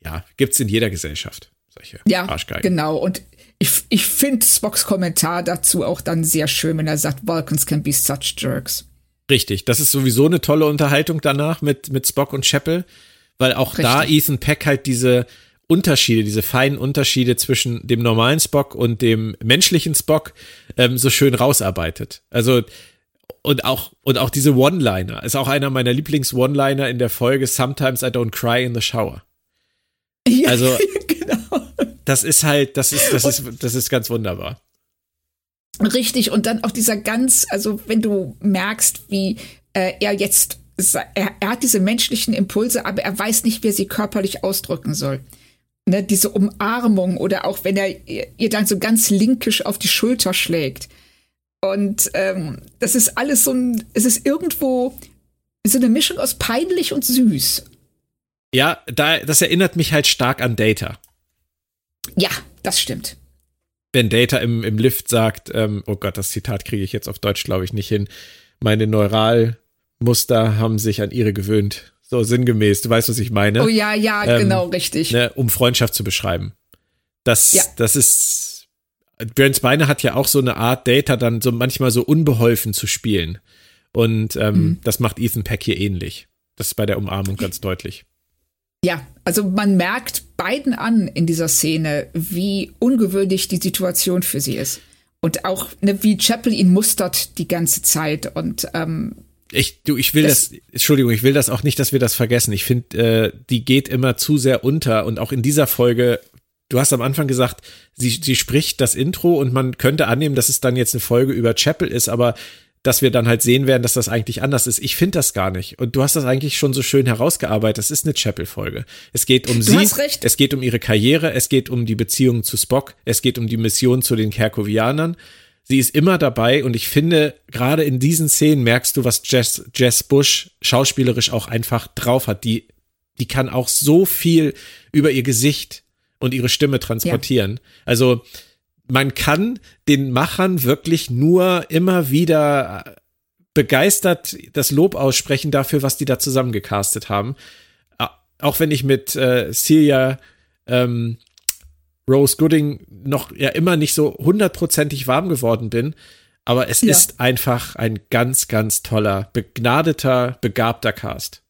ja, gibt's in jeder Gesellschaft. Solche ja, Arschgeigen. genau. Und ich, ich finde Spocks Kommentar dazu auch dann sehr schön, wenn er sagt, Vulcans can be such jerks. Richtig, das ist sowieso eine tolle Unterhaltung danach mit, mit Spock und Chapel, weil auch Richtig. da Ethan Peck halt diese Unterschiede, diese feinen Unterschiede zwischen dem normalen Spock und dem menschlichen Spock ähm, so schön rausarbeitet. Also und auch und auch diese One-Liner ist auch einer meiner Lieblings-One-Liner in der Folge Sometimes I don't cry in the shower. Ja, also genau. Das ist halt, das ist, das ist, das ist ganz wunderbar. Richtig, und dann auch dieser ganz, also wenn du merkst, wie äh, er jetzt, er, er hat diese menschlichen Impulse, aber er weiß nicht, wie er sie körperlich ausdrücken soll. Ne, diese Umarmung oder auch wenn er ihr dann so ganz linkisch auf die Schulter schlägt. Und ähm, das ist alles so ein, es ist irgendwo so eine Mischung aus peinlich und süß. Ja, da, das erinnert mich halt stark an Data. Ja, das stimmt. Wenn Data im, im Lift sagt, ähm, oh Gott, das Zitat kriege ich jetzt auf Deutsch, glaube ich, nicht hin. Meine Neuralmuster haben sich an ihre gewöhnt. So sinngemäß, du weißt, was ich meine. Oh ja, ja, ähm, genau, richtig. Ne, um Freundschaft zu beschreiben. Das, ja. das ist. Brent Spiner hat ja auch so eine Art Data dann so manchmal so unbeholfen zu spielen. Und ähm, mhm. das macht Ethan Peck hier ähnlich. Das ist bei der Umarmung ganz deutlich. Ja, also man merkt beiden an in dieser Szene, wie ungewöhnlich die Situation für sie ist. Und auch, ne, wie Chapel ihn mustert die ganze Zeit. Und ähm, ich, du, ich will das, das, Entschuldigung, ich will das auch nicht, dass wir das vergessen. Ich finde, äh, die geht immer zu sehr unter und auch in dieser Folge, du hast am Anfang gesagt, sie, sie spricht das Intro und man könnte annehmen, dass es dann jetzt eine Folge über Chapel ist, aber dass wir dann halt sehen werden, dass das eigentlich anders ist. Ich finde das gar nicht. Und du hast das eigentlich schon so schön herausgearbeitet. Das ist eine Chapel-Folge. Es geht um du sie, es geht um ihre Karriere, es geht um die Beziehung zu Spock, es geht um die Mission zu den Kerkovianern. Sie ist immer dabei und ich finde, gerade in diesen Szenen merkst du, was Jess, Jess Bush schauspielerisch auch einfach drauf hat. Die, die kann auch so viel über ihr Gesicht und ihre Stimme transportieren. Ja. Also, man kann den Machern wirklich nur immer wieder begeistert das Lob aussprechen dafür, was die da zusammengecastet haben. Auch wenn ich mit äh, Celia ähm, Rose Gooding noch ja immer nicht so hundertprozentig warm geworden bin, aber es ja. ist einfach ein ganz, ganz toller, begnadeter, begabter Cast.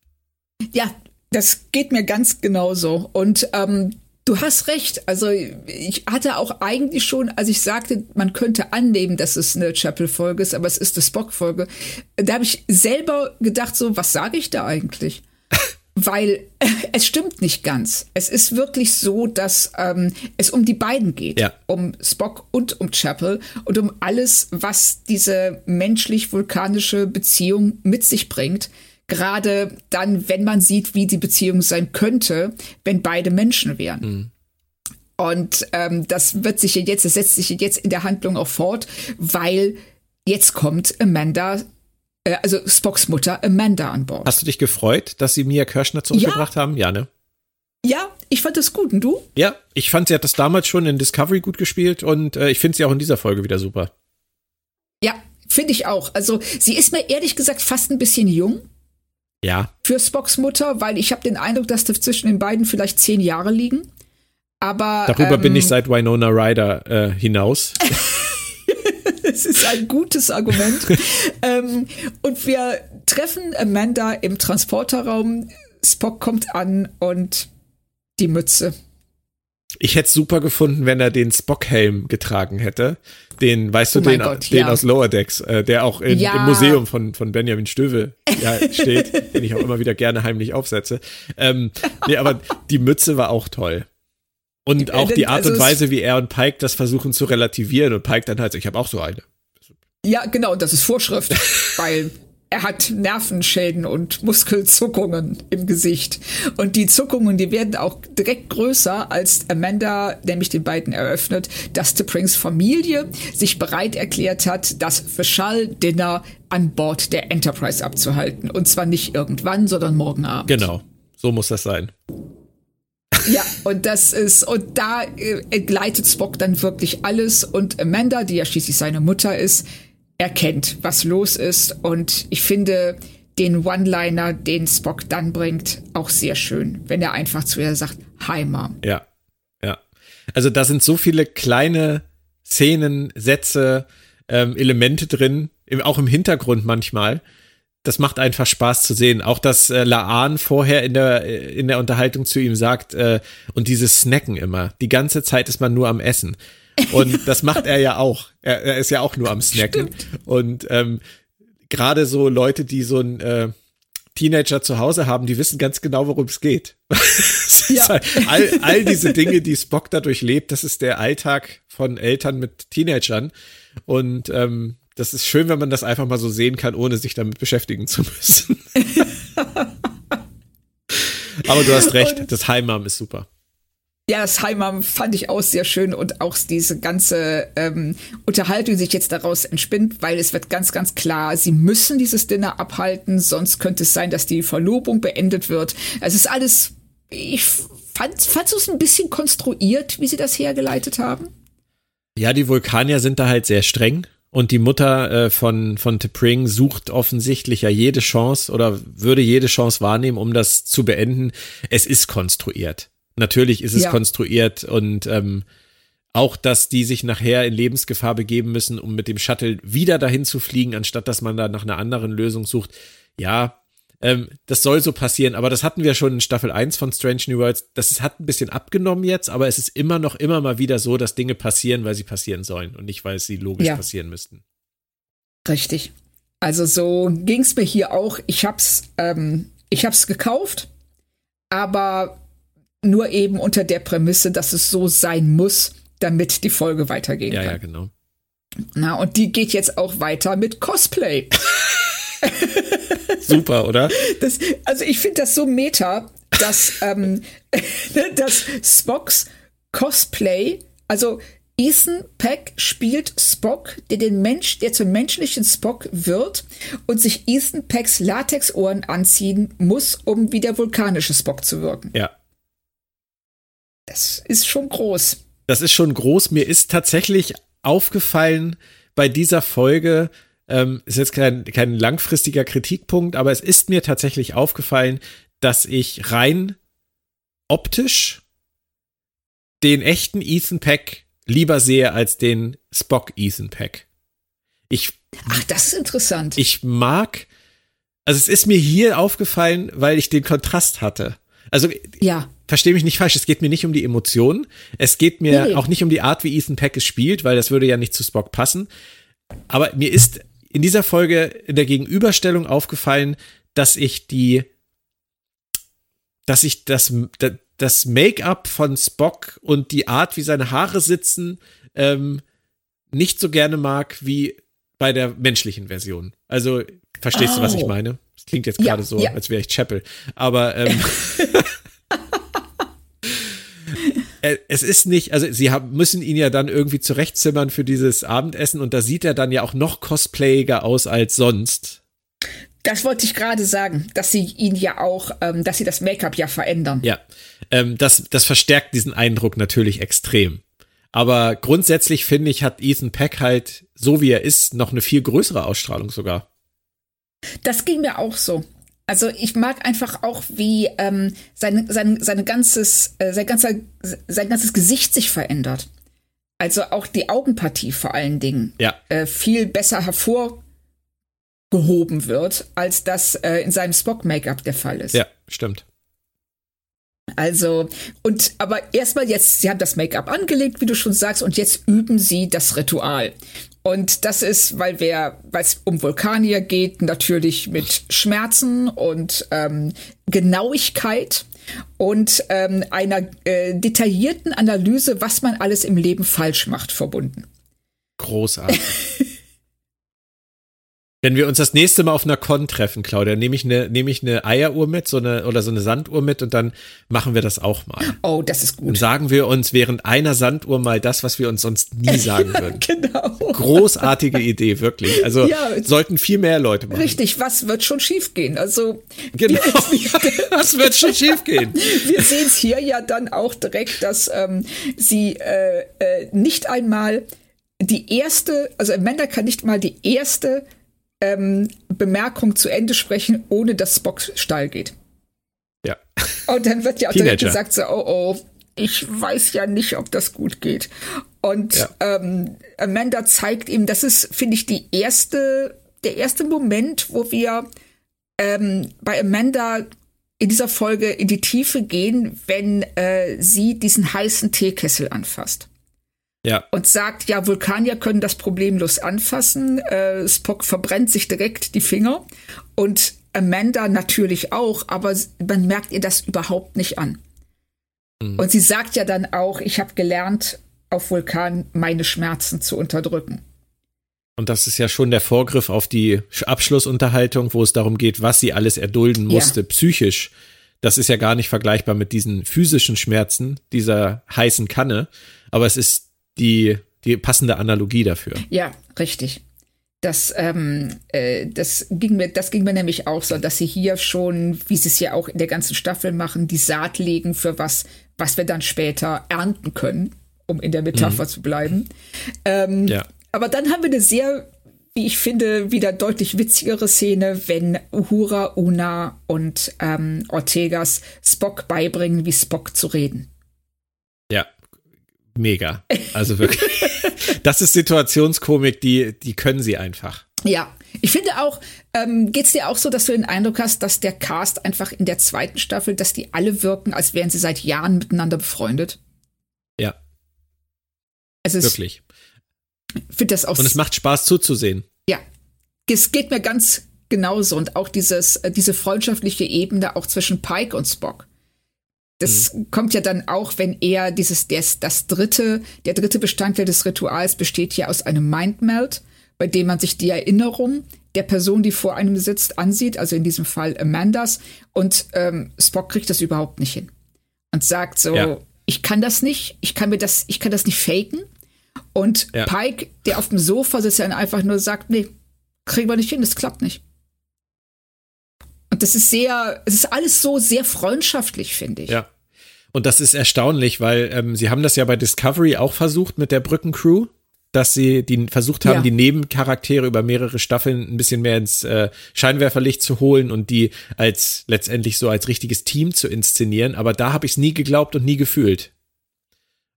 Ja, das geht mir ganz genauso. Und ähm, Du hast recht. Also ich hatte auch eigentlich schon, als ich sagte, man könnte annehmen, dass es eine Chapel-Folge ist, aber es ist eine Spock-Folge. Da habe ich selber gedacht, so, was sage ich da eigentlich? Weil es stimmt nicht ganz. Es ist wirklich so, dass ähm, es um die beiden geht. Ja. Um Spock und um Chapel und um alles, was diese menschlich-vulkanische Beziehung mit sich bringt Gerade dann, wenn man sieht, wie die Beziehung sein könnte, wenn beide Menschen wären. Mhm. Und ähm, das wird sich jetzt, das setzt sich jetzt in der Handlung auch fort, weil jetzt kommt Amanda, äh, also Spocks Mutter Amanda an Bord. Hast du dich gefreut, dass sie Mia Kirschner zurückgebracht ja. haben? Ja, ne? Ja, ich fand das gut. Und du? Ja, ich fand, sie hat das damals schon in Discovery gut gespielt und äh, ich finde sie auch in dieser Folge wieder super. Ja, finde ich auch. Also sie ist mir ehrlich gesagt fast ein bisschen jung. Ja. Für Spocks Mutter, weil ich habe den Eindruck, dass da zwischen den beiden vielleicht zehn Jahre liegen. Aber darüber ähm, bin ich ähm, seit Winona Ryder äh, hinaus. Es ist ein gutes Argument. ähm, und wir treffen Amanda im Transporterraum. Spock kommt an und die Mütze. Ich hätte es super gefunden, wenn er den Spock-Helm getragen hätte. Den, weißt du, oh den, Gott, den ja. aus Lower Decks, äh, der auch in, ja. im Museum von, von Benjamin Stöwe ja, steht, den ich auch immer wieder gerne heimlich aufsetze. Ähm, nee, aber die Mütze war auch toll. Und auch die Art also und Weise, wie er und Pike das versuchen zu relativieren und Pike dann halt, ich habe auch so eine. Ja, genau, das ist Vorschrift, weil er hat Nervenschäden und Muskelzuckungen im Gesicht. Und die Zuckungen, die werden auch direkt größer, als Amanda nämlich den beiden eröffnet, dass T'Prings Familie sich bereit erklärt hat, das Vishal-Dinner an Bord der Enterprise abzuhalten. Und zwar nicht irgendwann, sondern morgen Abend. Genau, so muss das sein. Ja, und das ist, und da äh, gleitet Spock dann wirklich alles. Und Amanda, die ja schließlich seine Mutter ist, erkennt, was los ist. Und ich finde den One-Liner, den Spock dann bringt, auch sehr schön, wenn er einfach zu ihr sagt, Hi Mom. Ja, ja. Also da sind so viele kleine Szenen, Sätze, ähm, Elemente drin, im, auch im Hintergrund manchmal. Das macht einfach Spaß zu sehen. Auch dass äh, Laan vorher in der, in der Unterhaltung zu ihm sagt, äh, und dieses Snacken immer. Die ganze Zeit ist man nur am Essen. Und das macht er ja auch. Er, er ist ja auch nur am Snacken. Stimmt. Und ähm, gerade so Leute, die so ein äh, Teenager zu Hause haben, die wissen ganz genau, worum es geht. ja. halt all, all diese Dinge, die Spock dadurch lebt, das ist der Alltag von Eltern mit Teenagern. Und ähm, das ist schön, wenn man das einfach mal so sehen kann, ohne sich damit beschäftigen zu müssen. Aber du hast recht, das Heimam ist super. Ja, das Heimam fand ich auch sehr schön und auch diese ganze ähm, Unterhaltung, die sich jetzt daraus entspinnt, weil es wird ganz, ganz klar, sie müssen dieses Dinner abhalten, sonst könnte es sein, dass die Verlobung beendet wird. Es ist alles, ich fand, fand es ein bisschen konstruiert, wie sie das hergeleitet haben. Ja, die Vulkanier sind da halt sehr streng. Und die Mutter äh, von, von T'Pring sucht offensichtlich ja jede Chance oder würde jede Chance wahrnehmen, um das zu beenden. Es ist konstruiert. Natürlich ist es ja. konstruiert und ähm, auch, dass die sich nachher in Lebensgefahr begeben müssen, um mit dem Shuttle wieder dahin zu fliegen, anstatt dass man da nach einer anderen Lösung sucht. Ja, ähm, das soll so passieren, aber das hatten wir schon in Staffel 1 von Strange New Worlds. Das hat ein bisschen abgenommen jetzt, aber es ist immer noch immer mal wieder so, dass Dinge passieren, weil sie passieren sollen und nicht, weil sie logisch ja. passieren müssten. Richtig. Also so ging es mir hier auch. Ich hab's, ähm, ich hab's gekauft, aber nur eben unter der Prämisse, dass es so sein muss, damit die Folge weitergehen ja, kann. Ja, genau. Na, und die geht jetzt auch weiter mit Cosplay. Super, oder? Das, also ich finde das so meta, dass, ähm, dass Spocks Cosplay, also Ethan Peck spielt Spock, der den Mensch, der zum menschlichen Spock wird und sich Ethan Pecks Latexohren anziehen muss, um wie der vulkanische Spock zu wirken. Ja. Das ist schon groß. Das ist schon groß. Mir ist tatsächlich aufgefallen bei dieser Folge, ähm, ist jetzt kein, kein langfristiger Kritikpunkt, aber es ist mir tatsächlich aufgefallen, dass ich rein optisch den echten Ethan Peck lieber sehe als den Spock Ethan Peck. Ich, Ach, das ist interessant. Ich mag, also es ist mir hier aufgefallen, weil ich den Kontrast hatte. Also ja verstehe mich nicht falsch, es geht mir nicht um die Emotionen. Es geht mir nee. auch nicht um die Art, wie Ethan Peck es spielt, weil das würde ja nicht zu Spock passen. Aber mir ist in dieser Folge in der Gegenüberstellung aufgefallen, dass ich die, dass ich das, das Make-up von Spock und die Art, wie seine Haare sitzen, ähm, nicht so gerne mag wie bei der menschlichen Version. Also, verstehst oh. du, was ich oh. meine? Klingt jetzt gerade ja, so, ja. als wäre ich Chapel. Aber ähm, Äh, es ist nicht, also sie haben, müssen ihn ja dann irgendwie zurechtzimmern für dieses Abendessen und da sieht er dann ja auch noch cosplayiger aus als sonst. Das wollte ich gerade sagen, dass sie ihn ja auch, ähm, dass sie das Make-up ja verändern. Ja, ähm, das, das verstärkt diesen Eindruck natürlich extrem. Aber grundsätzlich finde ich, hat Ethan Peck halt, so wie er ist, noch eine viel größere Ausstrahlung sogar. Das ging mir auch so. Also ich mag einfach auch, wie ähm, sein, sein, seine ganzes, äh, sein, ganzer, sein ganzes Gesicht sich verändert. Also auch die Augenpartie vor allen Dingen ja. äh, viel besser hervorgehoben wird, als das äh, in seinem Spock-Make-up der Fall ist. Ja, stimmt. Also, und aber erstmal jetzt, sie haben das Make-up angelegt, wie du schon sagst, und jetzt üben sie das Ritual. Und das ist, weil wir, weil es um Vulkanier geht, natürlich mit Schmerzen und ähm, Genauigkeit und ähm, einer äh, detaillierten Analyse, was man alles im Leben falsch macht, verbunden. Großartig. Wenn wir uns das nächste Mal auf einer Con treffen, Claudia, nehme ich eine, nehme ich eine Eieruhr mit, so eine, oder so eine Sanduhr mit und dann machen wir das auch mal. Oh, das ist gut. Und sagen wir uns während einer Sanduhr mal das, was wir uns sonst nie sagen würden. genau. Großartige Idee, wirklich. Also ja, sollten viel mehr Leute machen. Richtig, was wird schon schiefgehen? Also. Genau. was wird schon schiefgehen? wir sehen es hier ja dann auch direkt, dass ähm, sie äh, äh, nicht einmal die erste, also Amanda kann nicht mal die erste ähm, Bemerkung zu Ende sprechen, ohne dass Spock steil geht. Ja. Und dann wird ja auch direkt gesagt so, oh oh, ich weiß ja nicht, ob das gut geht. Und ja. ähm, Amanda zeigt ihm, das ist, finde ich, die erste, der erste Moment, wo wir ähm, bei Amanda in dieser Folge in die Tiefe gehen, wenn äh, sie diesen heißen Teekessel anfasst. Ja. Und sagt, ja, Vulkanier können das problemlos anfassen. Äh, Spock verbrennt sich direkt die Finger. Und Amanda natürlich auch, aber man merkt ihr das überhaupt nicht an. Mhm. Und sie sagt ja dann auch, ich habe gelernt, auf Vulkan meine Schmerzen zu unterdrücken. Und das ist ja schon der Vorgriff auf die Abschlussunterhaltung, wo es darum geht, was sie alles erdulden musste, ja. psychisch. Das ist ja gar nicht vergleichbar mit diesen physischen Schmerzen dieser heißen Kanne, aber es ist die, die passende Analogie dafür. Ja, richtig. Das, ähm, äh, das, ging mir, das ging mir nämlich auch so, dass sie hier schon, wie sie es ja auch in der ganzen Staffel machen, die Saat legen für was, was wir dann später ernten können, um in der Metapher mhm. zu bleiben. Ähm, ja. Aber dann haben wir eine sehr, wie ich finde, wieder deutlich witzigere Szene, wenn Uhura, Una und ähm, Ortegas Spock beibringen, wie Spock zu reden. Mega. Also wirklich. das ist Situationskomik, die, die können sie einfach. Ja, ich finde auch, ähm, geht es dir auch so, dass du den Eindruck hast, dass der Cast einfach in der zweiten Staffel, dass die alle wirken, als wären sie seit Jahren miteinander befreundet? Ja. Also Wirklich. Ich finde das auch. Und es macht Spaß zuzusehen. Ja. Es geht mir ganz genauso. Und auch dieses, äh, diese freundschaftliche Ebene auch zwischen Pike und Spock. Das mhm. kommt ja dann auch, wenn er dieses, das, das dritte, der dritte Bestandteil des Rituals besteht ja aus einem Mindmeld, bei dem man sich die Erinnerung der Person, die vor einem sitzt, ansieht, also in diesem Fall Amandas, und ähm, Spock kriegt das überhaupt nicht hin. Und sagt so, ja. ich kann das nicht, ich kann mir das, ich kann das nicht faken. Und ja. Pike, der auf dem Sofa sitzt, dann einfach nur sagt, nee, kriegen wir nicht hin, das klappt nicht. Und das ist sehr, es ist alles so sehr freundschaftlich, finde ich. Ja. Und das ist erstaunlich, weil ähm, sie haben das ja bei Discovery auch versucht mit der Brückencrew, dass sie die versucht haben, ja. die Nebencharaktere über mehrere Staffeln ein bisschen mehr ins äh, Scheinwerferlicht zu holen und die als letztendlich so als richtiges Team zu inszenieren. Aber da habe ich es nie geglaubt und nie gefühlt.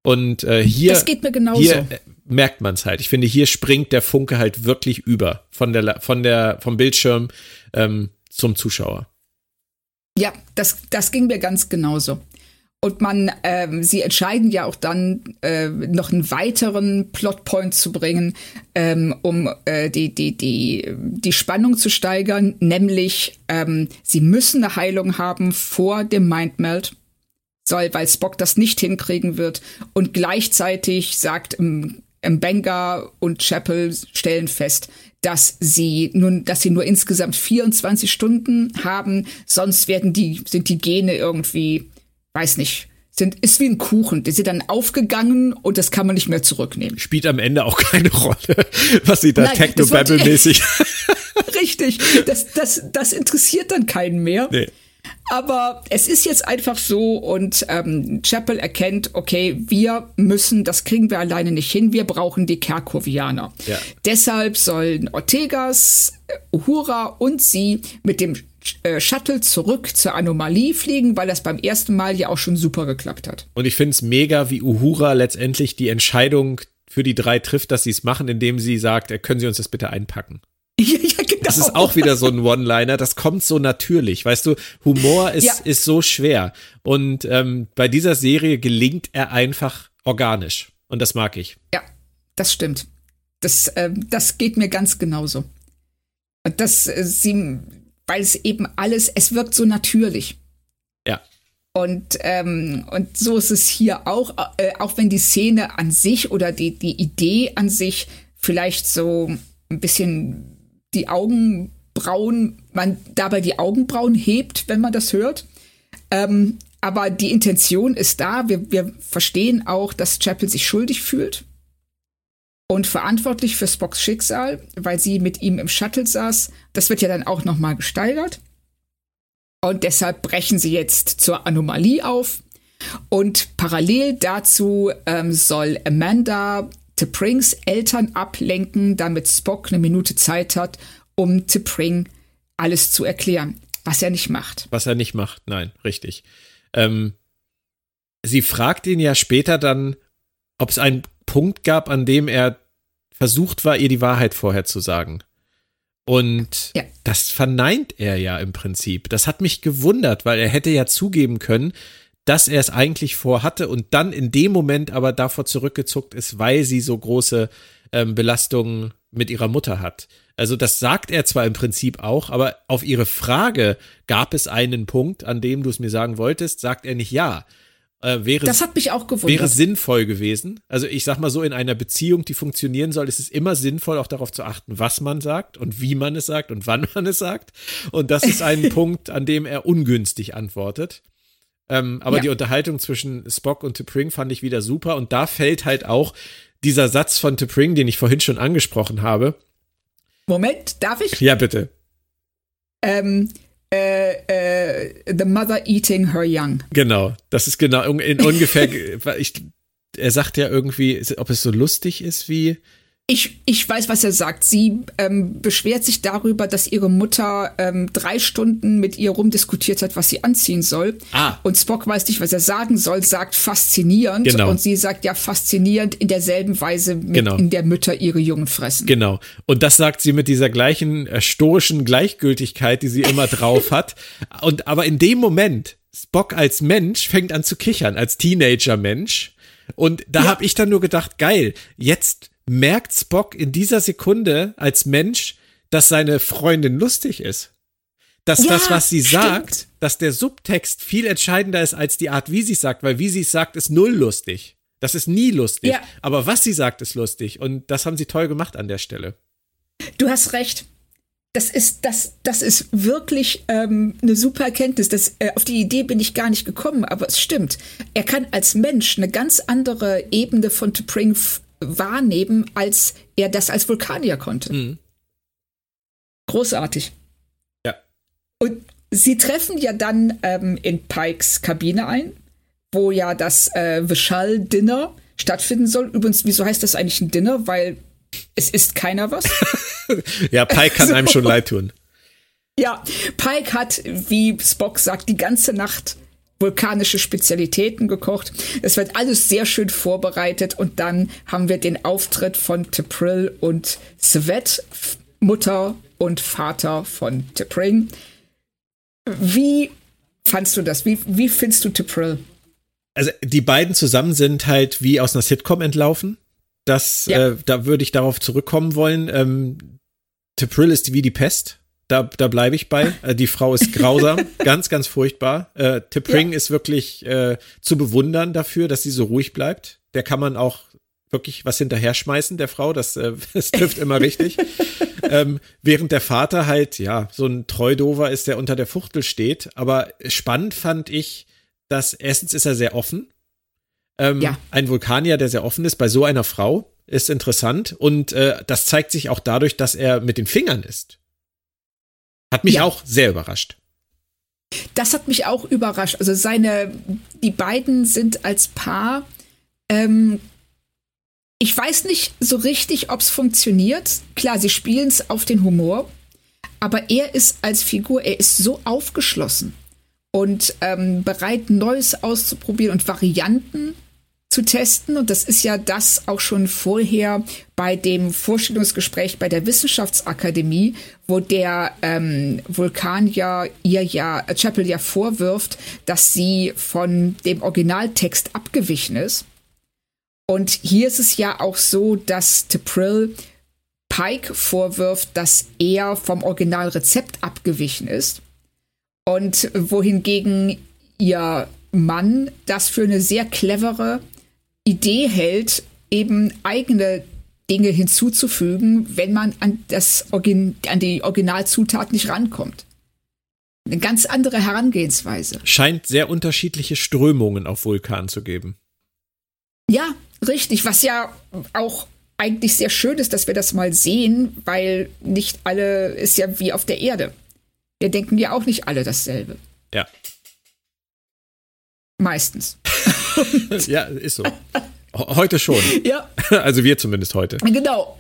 Und äh, hier, das geht mir genauso. hier äh, merkt man es halt. Ich finde, hier springt der Funke halt wirklich über von der von der vom Bildschirm ähm, zum Zuschauer. Ja, das, das ging mir ganz genauso. Und man, ähm, sie entscheiden ja auch dann, äh, noch einen weiteren Plotpoint zu bringen, ähm, um äh, die, die, die, die Spannung zu steigern, nämlich ähm, sie müssen eine Heilung haben vor dem Mindmeld, soll, weil Spock das nicht hinkriegen wird. Und gleichzeitig sagt Mbenga und Chapel stellen fest, dass sie nun, dass sie nur insgesamt 24 Stunden haben, sonst werden die, sind die Gene irgendwie, weiß nicht, sind, ist wie ein Kuchen. Die sind dann aufgegangen und das kann man nicht mehr zurücknehmen. Spielt am Ende auch keine Rolle, was sie da Techno-Babble-mäßig. Richtig. Das, das, das interessiert dann keinen mehr. Nee. Aber es ist jetzt einfach so und ähm, Chapel erkennt, okay, wir müssen, das kriegen wir alleine nicht hin, wir brauchen die Kerkovianer. Ja. Deshalb sollen Ortegas, Uhura und sie mit dem äh, Shuttle zurück zur Anomalie fliegen, weil das beim ersten Mal ja auch schon super geklappt hat. Und ich finde es mega, wie Uhura letztendlich die Entscheidung für die drei trifft, dass sie es machen, indem sie sagt, äh, können Sie uns das bitte einpacken. Ja, ja, genau. Das ist auch wieder so ein One-Liner, das kommt so natürlich. Weißt du, Humor ist, ja. ist so schwer. Und ähm, bei dieser Serie gelingt er einfach organisch. Und das mag ich. Ja, das stimmt. Das, äh, das geht mir ganz genauso. Und das, äh, sie, weil es eben alles, es wirkt so natürlich. Ja. Und, ähm, und so ist es hier auch, äh, auch wenn die Szene an sich oder die, die Idee an sich vielleicht so ein bisschen die Augenbrauen, man dabei die Augenbrauen hebt, wenn man das hört. Ähm, aber die Intention ist da. Wir, wir verstehen auch, dass Chapel sich schuldig fühlt und verantwortlich für Spocks Schicksal, weil sie mit ihm im Shuttle saß. Das wird ja dann auch noch mal gesteigert. Und deshalb brechen sie jetzt zur Anomalie auf. Und parallel dazu ähm, soll Amanda T'Prings Eltern ablenken, damit Spock eine Minute Zeit hat, um T'Pring alles zu erklären, was er nicht macht. Was er nicht macht, nein, richtig. Ähm, sie fragt ihn ja später dann, ob es einen Punkt gab, an dem er versucht war, ihr die Wahrheit vorher zu sagen. Und ja. das verneint er ja im Prinzip. Das hat mich gewundert, weil er hätte ja zugeben können, dass er es eigentlich vorhatte und dann in dem Moment aber davor zurückgezuckt ist, weil sie so große ähm, Belastungen mit ihrer Mutter hat. Also das sagt er zwar im Prinzip auch, aber auf ihre Frage, gab es einen Punkt, an dem du es mir sagen wolltest, sagt er nicht ja. Äh, wäre, das hat mich auch gewundert. Wäre sinnvoll gewesen. Also ich sag mal so, in einer Beziehung, die funktionieren soll, ist es immer sinnvoll, auch darauf zu achten, was man sagt und wie man es sagt und wann man es sagt. Und das ist ein Punkt, an dem er ungünstig antwortet. Ähm, aber ja. die Unterhaltung zwischen Spock und T'Pring fand ich wieder super. Und da fällt halt auch dieser Satz von T'Pring, den ich vorhin schon angesprochen habe. Moment, darf ich? Ja, bitte. Ähm, äh, äh, The Mother Eating Her Young. Genau, das ist genau in ungefähr, ich, er sagt ja irgendwie, ob es so lustig ist wie, ich, ich weiß, was er sagt. Sie ähm, beschwert sich darüber, dass ihre Mutter ähm, drei Stunden mit ihr rumdiskutiert hat, was sie anziehen soll. Ah. Und Spock weiß nicht, was er sagen soll, sagt faszinierend. Genau. Und sie sagt ja faszinierend in derselben Weise, mit, genau. in der Mütter ihre Jungen fressen. Genau. Und das sagt sie mit dieser gleichen äh, stoischen Gleichgültigkeit, die sie immer drauf hat. Und aber in dem Moment, Spock als Mensch fängt an zu kichern, als Teenager-Mensch. Und da ja. habe ich dann nur gedacht, geil, jetzt merkt Spock in dieser Sekunde als Mensch, dass seine Freundin lustig ist. Dass ja, das, was sie stimmt. sagt, dass der Subtext viel entscheidender ist als die Art, wie sie sagt, weil wie sie es sagt, ist null lustig. Das ist nie lustig. Ja. Aber was sie sagt, ist lustig. Und das haben sie toll gemacht an der Stelle. Du hast recht. Das ist, das, das ist wirklich ähm, eine super Erkenntnis. Das, äh, auf die Idee bin ich gar nicht gekommen, aber es stimmt. Er kann als Mensch eine ganz andere Ebene von T'Pring wahrnehmen, als er das als Vulkanier konnte. Mhm. Großartig. Ja. Und sie treffen ja dann ähm, in Pikes Kabine ein, wo ja das äh, Vishal-Dinner stattfinden soll. Übrigens, wieso heißt das eigentlich ein Dinner? Weil es ist keiner was. ja, Pike kann so. einem schon leid tun. Ja, Pike hat, wie Spock sagt, die ganze Nacht vulkanische Spezialitäten gekocht. Es wird alles sehr schön vorbereitet und dann haben wir den Auftritt von Tepril und Svet, Mutter und Vater von T'Pring. Wie fandst du das? Wie, wie findest du Tepril? Also die beiden zusammen sind halt wie aus einer Sitcom entlaufen. Das, ja. äh, da würde ich darauf zurückkommen wollen. Ähm, Tepril ist wie die Pest. Da, da bleibe ich bei. Äh, die Frau ist grausam, ganz, ganz furchtbar. Äh, Tipring ja. ist wirklich äh, zu bewundern dafür, dass sie so ruhig bleibt. Der kann man auch wirklich was hinterher schmeißen, der Frau. Das, äh, das trifft immer richtig. ähm, während der Vater halt, ja, so ein Treudover ist, der unter der Fuchtel steht. Aber spannend fand ich, dass erstens ist er sehr offen. Ähm, ja. Ein Vulkanier, der sehr offen ist, bei so einer Frau ist interessant. Und äh, das zeigt sich auch dadurch, dass er mit den Fingern ist. Hat mich ja. auch sehr überrascht. Das hat mich auch überrascht. Also seine, die beiden sind als Paar. Ähm, ich weiß nicht so richtig, ob es funktioniert. Klar, sie spielen es auf den Humor, aber er ist als Figur, er ist so aufgeschlossen und ähm, bereit, Neues auszuprobieren und Varianten zu testen. Und das ist ja das auch schon vorher bei dem Vorstellungsgespräch bei der Wissenschaftsakademie, wo der ähm, Vulkanier ihr ja, äh, Chapel ja vorwirft, dass sie von dem Originaltext abgewichen ist. Und hier ist es ja auch so, dass Tepril Pike vorwirft, dass er vom Originalrezept abgewichen ist. Und wohingegen ihr Mann das für eine sehr clevere Idee hält, eben eigene Dinge hinzuzufügen, wenn man an, das Origin an die Originalzutat nicht rankommt. Eine ganz andere Herangehensweise. Scheint sehr unterschiedliche Strömungen auf Vulkan zu geben. Ja, richtig, was ja auch eigentlich sehr schön ist, dass wir das mal sehen, weil nicht alle ist ja wie auf der Erde. Wir denken ja auch nicht alle dasselbe. Ja. Meistens. ja, ist so. Heute schon. Ja. Also wir zumindest heute. Genau.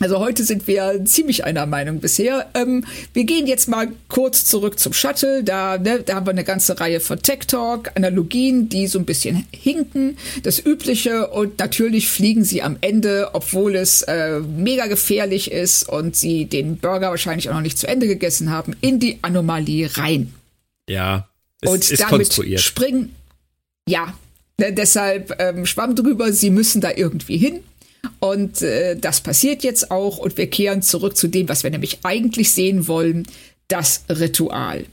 Also heute sind wir ziemlich einer Meinung bisher. Ähm, wir gehen jetzt mal kurz zurück zum Shuttle. Da, ne, da haben wir eine ganze Reihe von Tech Talk, Analogien, die so ein bisschen hinken. Das Übliche und natürlich fliegen sie am Ende, obwohl es äh, mega gefährlich ist und sie den Burger wahrscheinlich auch noch nicht zu Ende gegessen haben, in die Anomalie rein. Ja, es und ist damit konstruiert. springen. Ja, ne, deshalb ähm, schwamm drüber. Sie müssen da irgendwie hin und äh, das passiert jetzt auch und wir kehren zurück zu dem, was wir nämlich eigentlich sehen wollen, das Ritual.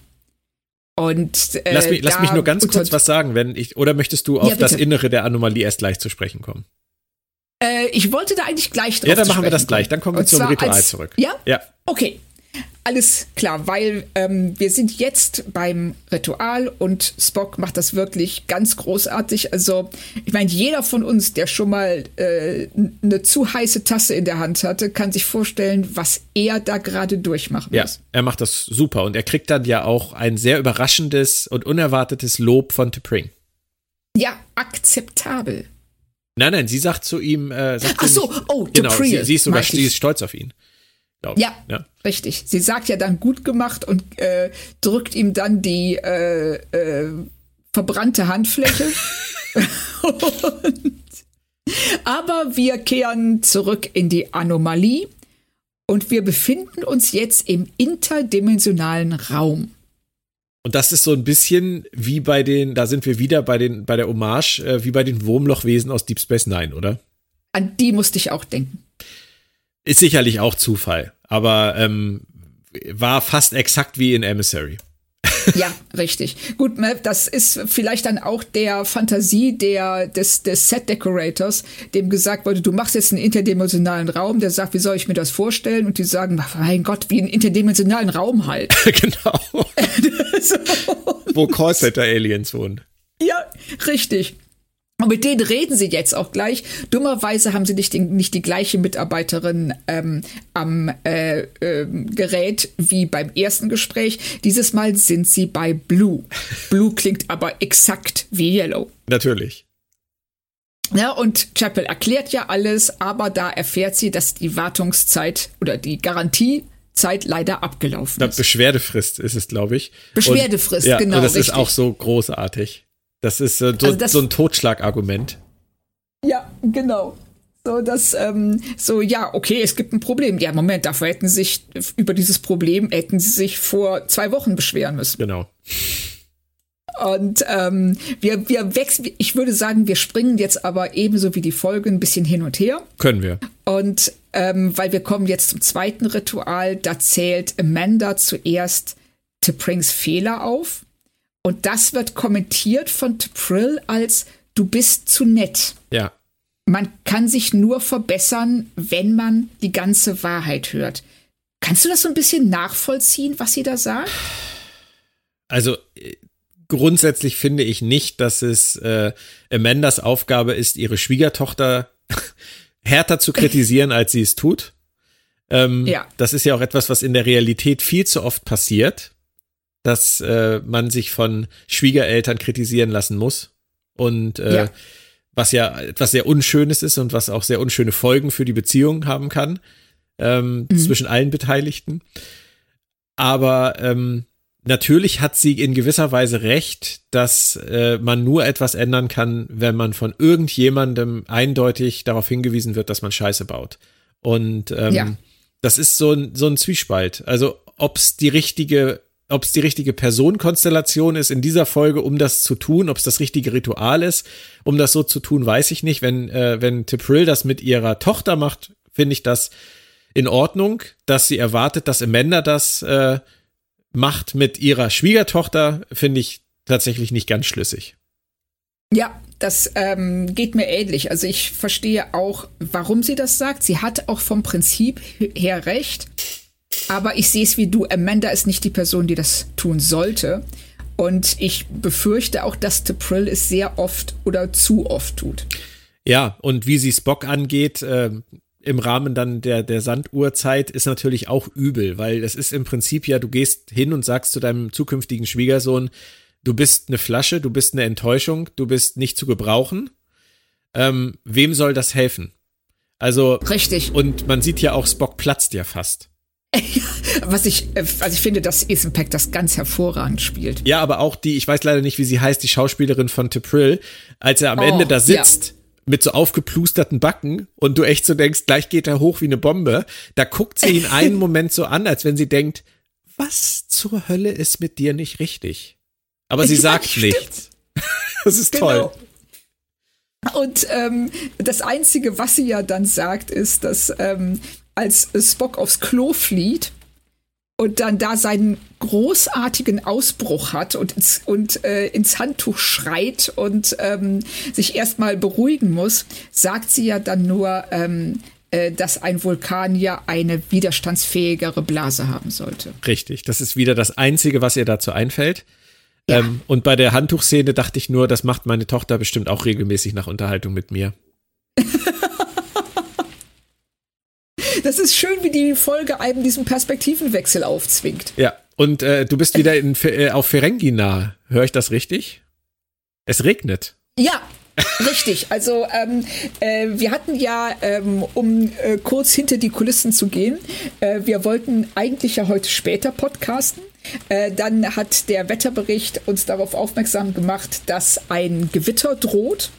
Und äh, lass, mich, lass mich nur ganz kurz was sagen, wenn ich oder möchtest du auf ja, das Innere der Anomalie erst gleich zu sprechen kommen? Äh, ich wollte da eigentlich gleich drauf Ja, dann machen wir das gleich. Dann kommen wir zum Ritual als, zurück. Ja. Ja. Okay. Alles klar, weil ähm, wir sind jetzt beim Ritual und Spock macht das wirklich ganz großartig. Also, ich meine, jeder von uns, der schon mal äh, eine zu heiße Tasse in der Hand hatte, kann sich vorstellen, was er da gerade durchmachen ja, muss. Ja, er macht das super und er kriegt dann ja auch ein sehr überraschendes und unerwartetes Lob von T'Pring. Ja, akzeptabel. Nein, nein, sie sagt zu ihm, äh, sagt Ach so, nicht, oh, genau, sie, sie, ist sogar sie ist stolz auf ihn. Ja, ja, richtig. Sie sagt ja dann gut gemacht und äh, drückt ihm dann die äh, äh, verbrannte Handfläche. und, aber wir kehren zurück in die Anomalie und wir befinden uns jetzt im interdimensionalen Raum. Und das ist so ein bisschen wie bei den, da sind wir wieder bei den, bei der Hommage, äh, wie bei den Wurmlochwesen aus Deep Space Nine, oder? An die musste ich auch denken. Ist sicherlich auch Zufall, aber ähm, war fast exakt wie in Emissary. ja, richtig. Gut, das ist vielleicht dann auch der Fantasie der, des, des Set Decorators, dem gesagt wurde, du machst jetzt einen interdimensionalen Raum, der sagt, wie soll ich mir das vorstellen? Und die sagen, mein Gott, wie einen interdimensionalen Raum halt. genau. so. Wo Callcenter-Aliens wohnen. Ja, richtig. Und mit denen reden sie jetzt auch gleich. Dummerweise haben sie nicht, den, nicht die gleiche Mitarbeiterin ähm, am äh, äh, Gerät wie beim ersten Gespräch. Dieses Mal sind sie bei Blue. Blue klingt aber exakt wie Yellow. Natürlich. Ja, und Chapel erklärt ja alles, aber da erfährt sie, dass die Wartungszeit oder die Garantiezeit leider abgelaufen ist. Beschwerdefrist ist es, glaube ich. Beschwerdefrist, und, ja, genau. Und das richtig. ist auch so großartig. Das ist äh, so, also das, so ein Totschlagargument. Ja, genau. So, dass, ähm, so, ja, okay, es gibt ein Problem. Ja, Moment, dafür hätten sie sich, über dieses Problem hätten sie sich vor zwei Wochen beschweren müssen. Genau. Und ähm, wir, wir wechseln, ich würde sagen, wir springen jetzt aber ebenso wie die Folge ein bisschen hin und her. Können wir. Und ähm, weil wir kommen jetzt zum zweiten Ritual, da zählt Amanda zuerst T'Prings Fehler auf. Und das wird kommentiert von T'Prill als du bist zu nett. Ja. Man kann sich nur verbessern, wenn man die ganze Wahrheit hört. Kannst du das so ein bisschen nachvollziehen, was sie da sagt? Also äh, grundsätzlich finde ich nicht, dass es äh, Amandas Aufgabe ist, ihre Schwiegertochter härter zu kritisieren, als sie es tut. Ähm, ja. Das ist ja auch etwas, was in der Realität viel zu oft passiert dass äh, man sich von Schwiegereltern kritisieren lassen muss. Und äh, ja. was ja etwas sehr Unschönes ist und was auch sehr unschöne Folgen für die Beziehung haben kann ähm, mhm. zwischen allen Beteiligten. Aber ähm, natürlich hat sie in gewisser Weise recht, dass äh, man nur etwas ändern kann, wenn man von irgendjemandem eindeutig darauf hingewiesen wird, dass man Scheiße baut. Und ähm, ja. das ist so ein, so ein Zwiespalt. Also ob es die richtige ob es die richtige Personenkonstellation ist in dieser Folge, um das zu tun, ob es das richtige Ritual ist, um das so zu tun, weiß ich nicht. Wenn, äh, wenn Tipril das mit ihrer Tochter macht, finde ich das in Ordnung, dass sie erwartet, dass Amanda das äh, macht mit ihrer Schwiegertochter, finde ich tatsächlich nicht ganz schlüssig. Ja, das ähm, geht mir ähnlich. Also ich verstehe auch, warum sie das sagt. Sie hat auch vom Prinzip her recht. Aber ich sehe es wie du. Amanda ist nicht die Person, die das tun sollte. Und ich befürchte auch, dass T'Pril es sehr oft oder zu oft tut. Ja, und wie sie Spock angeht, äh, im Rahmen dann der, der Sanduhrzeit ist natürlich auch übel, weil es ist im Prinzip ja, du gehst hin und sagst zu deinem zukünftigen Schwiegersohn, du bist eine Flasche, du bist eine Enttäuschung, du bist nicht zu gebrauchen. Ähm, wem soll das helfen? Also. Richtig. Und man sieht ja auch, Spock platzt ja fast. Was ich, also ich finde, dass Ethan Peck das ganz hervorragend spielt. Ja, aber auch die, ich weiß leider nicht, wie sie heißt, die Schauspielerin von Tepril, als er am oh, Ende da sitzt. Ja. Mit so aufgeplusterten Backen und du echt so denkst, gleich geht er hoch wie eine Bombe. Da guckt sie ihn einen Moment so an, als wenn sie denkt, was zur Hölle ist mit dir nicht richtig? Aber sie ja, sagt stimmt. nichts. Das ist genau. toll. Und ähm, das Einzige, was sie ja dann sagt, ist, dass ähm, als Spock aufs Klo flieht und dann da seinen großartigen Ausbruch hat und ins, und, äh, ins Handtuch schreit und ähm, sich erstmal beruhigen muss, sagt sie ja dann nur, ähm, äh, dass ein Vulkan ja eine widerstandsfähigere Blase haben sollte. Richtig, das ist wieder das Einzige, was ihr dazu einfällt. Ja. Ähm, und bei der Handtuchszene dachte ich nur, das macht meine Tochter bestimmt auch regelmäßig nach Unterhaltung mit mir. Das ist schön, wie die Folge einem diesen Perspektivenwechsel aufzwingt. Ja, und äh, du bist wieder in, äh, auf Ferengi nah. Höre ich das richtig? Es regnet. Ja, Richtig, also ähm, äh, wir hatten ja, ähm, um äh, kurz hinter die Kulissen zu gehen, äh, wir wollten eigentlich ja heute später podcasten. Äh, dann hat der Wetterbericht uns darauf aufmerksam gemacht, dass ein Gewitter droht.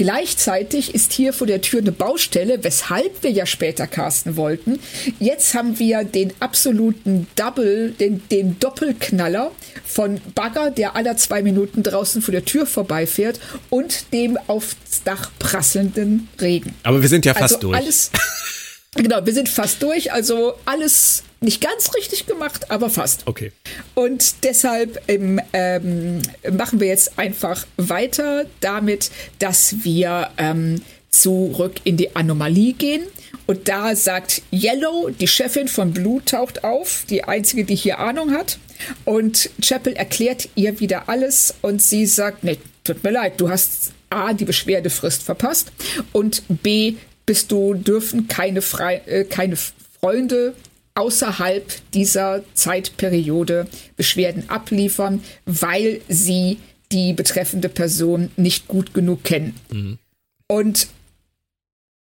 Gleichzeitig ist hier vor der Tür eine Baustelle, weshalb wir ja später casten wollten. Jetzt haben wir den absoluten Double, den, den Doppelknaller von Bagger, der alle zwei Minuten draußen vor der Tür vorbeifährt und dem aufs Dach prasselnden Regen. Aber wir sind ja fast also durch. Alles, genau, wir sind fast durch. Also alles nicht ganz richtig gemacht, aber fast. Okay. Und deshalb ähm, ähm, machen wir jetzt einfach weiter damit, dass wir ähm, zurück in die Anomalie gehen. Und da sagt Yellow, die Chefin von Blue, taucht auf, die einzige, die hier Ahnung hat. Und Chapel erklärt ihr wieder alles und sie sagt, nee, tut mir leid, du hast A, die Beschwerdefrist verpasst und B, bist du dürfen keine, Fre äh, keine Freunde außerhalb dieser Zeitperiode Beschwerden abliefern, weil sie die betreffende Person nicht gut genug kennen. Mhm. Und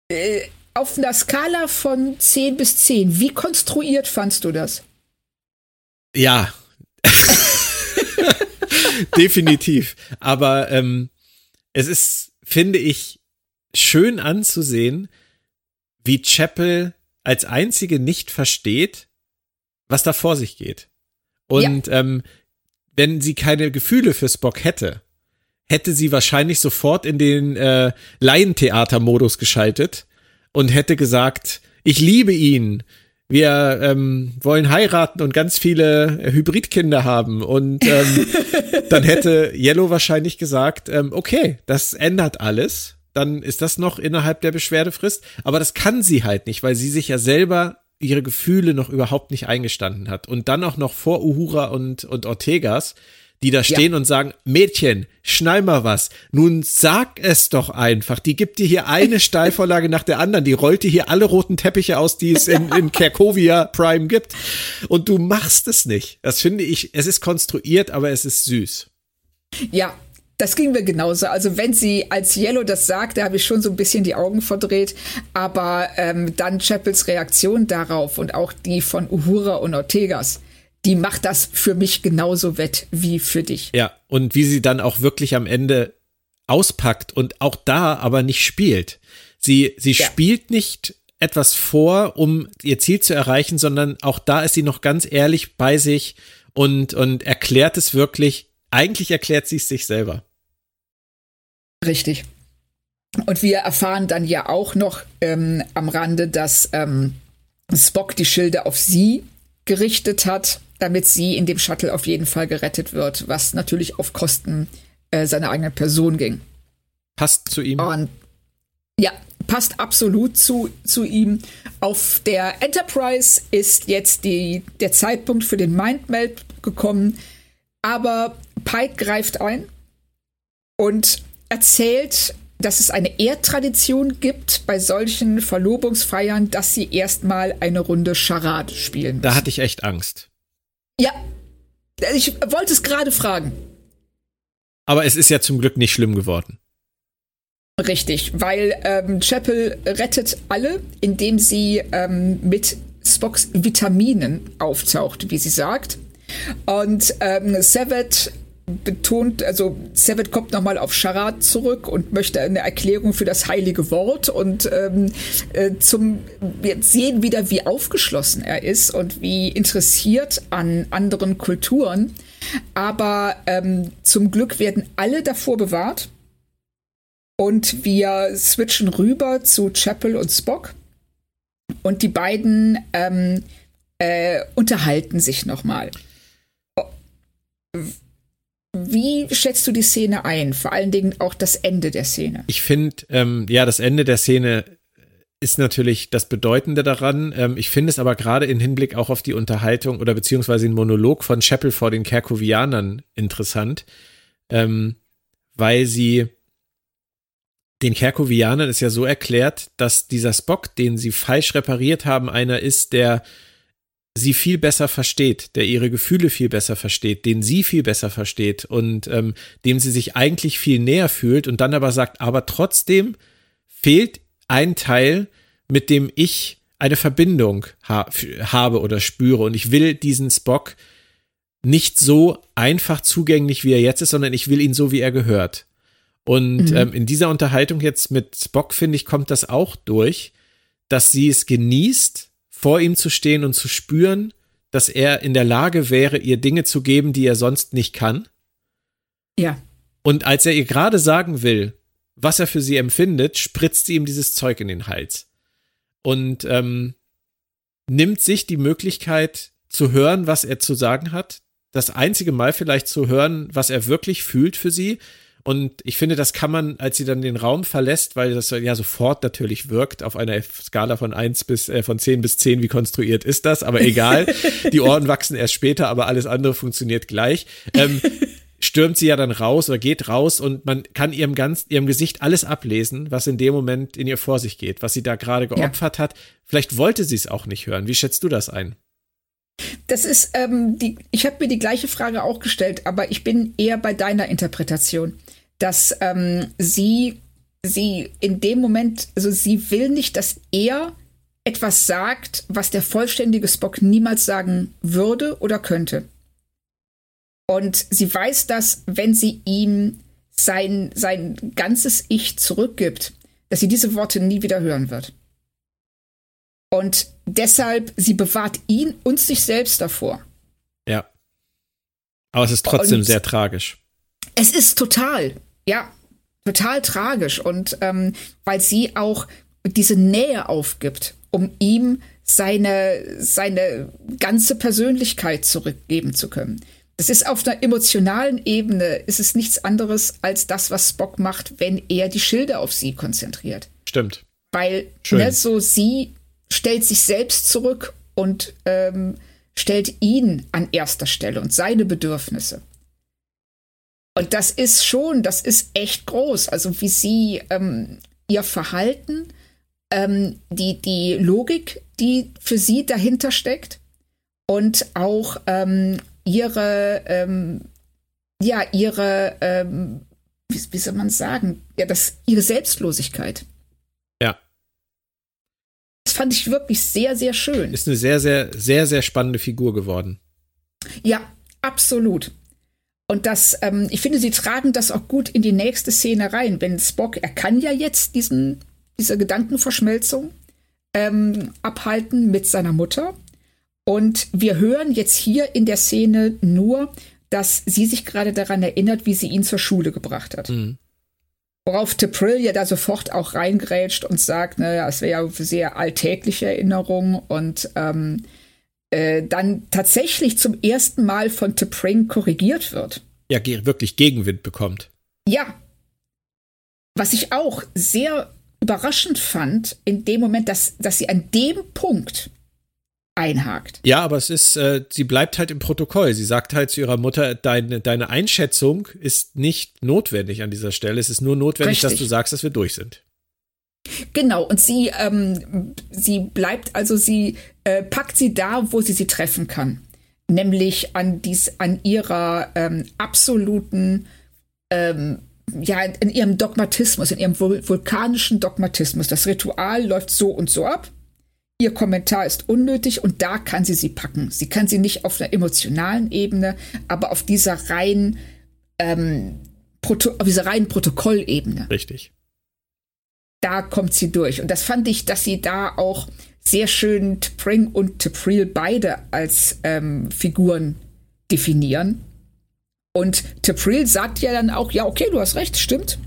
äh, auf einer Skala von 10 bis 10, wie konstruiert fandst du das? Ja. Definitiv. Aber ähm, es ist, finde ich, schön anzusehen, wie Chapel als einzige nicht versteht, was da vor sich geht. Und ja. ähm, wenn sie keine Gefühle für Spock hätte, hätte sie wahrscheinlich sofort in den äh, Laientheater-Modus geschaltet und hätte gesagt, ich liebe ihn, wir ähm, wollen heiraten und ganz viele Hybridkinder haben. Und ähm, dann hätte Yellow wahrscheinlich gesagt, ähm, okay, das ändert alles dann ist das noch innerhalb der Beschwerdefrist. Aber das kann sie halt nicht, weil sie sich ja selber ihre Gefühle noch überhaupt nicht eingestanden hat. Und dann auch noch vor Uhura und, und Ortegas, die da stehen ja. und sagen, Mädchen, schnall mal was. Nun sag es doch einfach. Die gibt dir hier eine Steilvorlage nach der anderen. Die rollt dir hier alle roten Teppiche aus, die es in, in Kerkovia Prime gibt. Und du machst es nicht. Das finde ich, es ist konstruiert, aber es ist süß. Ja, das ging mir genauso. Also wenn sie als Yellow das sagt, da habe ich schon so ein bisschen die Augen verdreht. Aber ähm, dann Chapels Reaktion darauf und auch die von Uhura und Ortegas, die macht das für mich genauso wett wie für dich. Ja, und wie sie dann auch wirklich am Ende auspackt und auch da aber nicht spielt. Sie, sie ja. spielt nicht etwas vor, um ihr Ziel zu erreichen, sondern auch da ist sie noch ganz ehrlich bei sich und, und erklärt es wirklich. Eigentlich erklärt sie es sich selber. Richtig. Und wir erfahren dann ja auch noch ähm, am Rande, dass ähm, Spock die Schilde auf sie gerichtet hat, damit sie in dem Shuttle auf jeden Fall gerettet wird, was natürlich auf Kosten äh, seiner eigenen Person ging. Passt zu ihm. Und ja, passt absolut zu, zu ihm. Auf der Enterprise ist jetzt die, der Zeitpunkt für den Mindmeld gekommen, aber Pike greift ein und erzählt, dass es eine Erdtradition gibt bei solchen Verlobungsfeiern, dass sie erstmal eine Runde Charade spielen. Müssen. Da hatte ich echt Angst. Ja, ich wollte es gerade fragen. Aber es ist ja zum Glück nicht schlimm geworden. Richtig, weil ähm, Chapel rettet alle, indem sie ähm, mit Spocks Vitaminen auftaucht, wie sie sagt. Und ähm, Savage betont, also Savage kommt nochmal auf Charade zurück und möchte eine Erklärung für das heilige Wort und ähm, äh, zum wir sehen wieder, wie aufgeschlossen er ist und wie interessiert an anderen Kulturen. Aber ähm, zum Glück werden alle davor bewahrt und wir switchen rüber zu Chapel und Spock. Und die beiden ähm, äh, unterhalten sich nochmal. Wie schätzt du die Szene ein? Vor allen Dingen auch das Ende der Szene. Ich finde, ähm, ja, das Ende der Szene ist natürlich das Bedeutende daran. Ähm, ich finde es aber gerade in Hinblick auch auf die Unterhaltung oder beziehungsweise den Monolog von Chapel vor den Kerkovianern interessant, ähm, weil sie den Kerkovianern ist ja so erklärt, dass dieser Spock, den sie falsch repariert haben, einer ist, der sie viel besser versteht, der ihre Gefühle viel besser versteht, den sie viel besser versteht und ähm, dem sie sich eigentlich viel näher fühlt und dann aber sagt, aber trotzdem fehlt ein Teil, mit dem ich eine Verbindung ha habe oder spüre und ich will diesen Spock nicht so einfach zugänglich, wie er jetzt ist, sondern ich will ihn so, wie er gehört. Und mhm. ähm, in dieser Unterhaltung jetzt mit Spock, finde ich, kommt das auch durch, dass sie es genießt, vor ihm zu stehen und zu spüren, dass er in der Lage wäre, ihr Dinge zu geben, die er sonst nicht kann. Ja. Und als er ihr gerade sagen will, was er für sie empfindet, spritzt sie ihm dieses Zeug in den Hals. Und ähm, nimmt sich die Möglichkeit zu hören, was er zu sagen hat. Das einzige Mal vielleicht zu hören, was er wirklich fühlt für sie und ich finde, das kann man, als sie dann den Raum verlässt, weil das ja sofort natürlich wirkt, auf einer Skala von eins bis, äh, von zehn bis zehn, wie konstruiert ist das? Aber egal. Die Ohren wachsen erst später, aber alles andere funktioniert gleich. Ähm, stürmt sie ja dann raus oder geht raus und man kann ihrem ganz, ihrem Gesicht alles ablesen, was in dem Moment in ihr vor sich geht, was sie da gerade geopfert ja. hat. Vielleicht wollte sie es auch nicht hören. Wie schätzt du das ein? Das ist, ähm, die, ich habe mir die gleiche Frage auch gestellt, aber ich bin eher bei deiner Interpretation dass ähm, sie, sie in dem Moment, also sie will nicht, dass er etwas sagt, was der vollständige Spock niemals sagen würde oder könnte. Und sie weiß, dass wenn sie ihm sein, sein ganzes Ich zurückgibt, dass sie diese Worte nie wieder hören wird. Und deshalb, sie bewahrt ihn und sich selbst davor. Ja. Aber es ist trotzdem und sehr tragisch. Es ist total ja, total tragisch. Und ähm, weil sie auch diese Nähe aufgibt, um ihm seine, seine ganze Persönlichkeit zurückgeben zu können. Das ist auf einer emotionalen Ebene, ist es nichts anderes als das, was Spock macht, wenn er die Schilde auf sie konzentriert. Stimmt. Weil ne, so sie stellt sich selbst zurück und ähm, stellt ihn an erster Stelle und seine Bedürfnisse. Und das ist schon, das ist echt groß. Also wie sie ähm, ihr Verhalten, ähm, die, die Logik, die für sie dahinter steckt und auch ähm, ihre, ähm, ja, ihre, ähm, wie, wie, soll man sagen, ja, das, ihre Selbstlosigkeit. Ja. Das fand ich wirklich sehr, sehr schön. Ist eine sehr, sehr, sehr, sehr spannende Figur geworden. Ja, absolut. Und das, ähm, ich finde, sie tragen das auch gut in die nächste Szene rein. Wenn Spock, er kann ja jetzt diesen, diese Gedankenverschmelzung ähm, abhalten mit seiner Mutter. Und wir hören jetzt hier in der Szene nur, dass sie sich gerade daran erinnert, wie sie ihn zur Schule gebracht hat. Mhm. Worauf Teprill ja da sofort auch reingrätscht und sagt, naja, es wäre ja sehr alltägliche Erinnerung und ähm, äh, dann tatsächlich zum ersten Mal von T'Pring korrigiert wird. Ja, ge wirklich Gegenwind bekommt. Ja. Was ich auch sehr überraschend fand, in dem Moment, dass, dass sie an dem Punkt einhakt. Ja, aber es ist, äh, sie bleibt halt im Protokoll. Sie sagt halt zu ihrer Mutter, deine, deine Einschätzung ist nicht notwendig an dieser Stelle. Es ist nur notwendig, Richtig. dass du sagst, dass wir durch sind. Genau, und sie, ähm, sie bleibt, also sie äh, packt sie da, wo sie sie treffen kann. Nämlich an, dies, an ihrer ähm, absoluten ähm, ja, in ihrem Dogmatismus, in ihrem vulkanischen Dogmatismus. Das Ritual läuft so und so ab. Ihr Kommentar ist unnötig und da kann sie sie packen. Sie kann sie nicht auf einer emotionalen Ebene, aber auf dieser rein, ähm, auf dieser reinen Protokollebene. Richtig. Da kommt sie durch. Und das fand ich, dass sie da auch sehr schön T'Pring und T'Pril beide als ähm, Figuren definieren. Und T'Pril sagt ja dann auch, ja, okay, du hast recht, stimmt.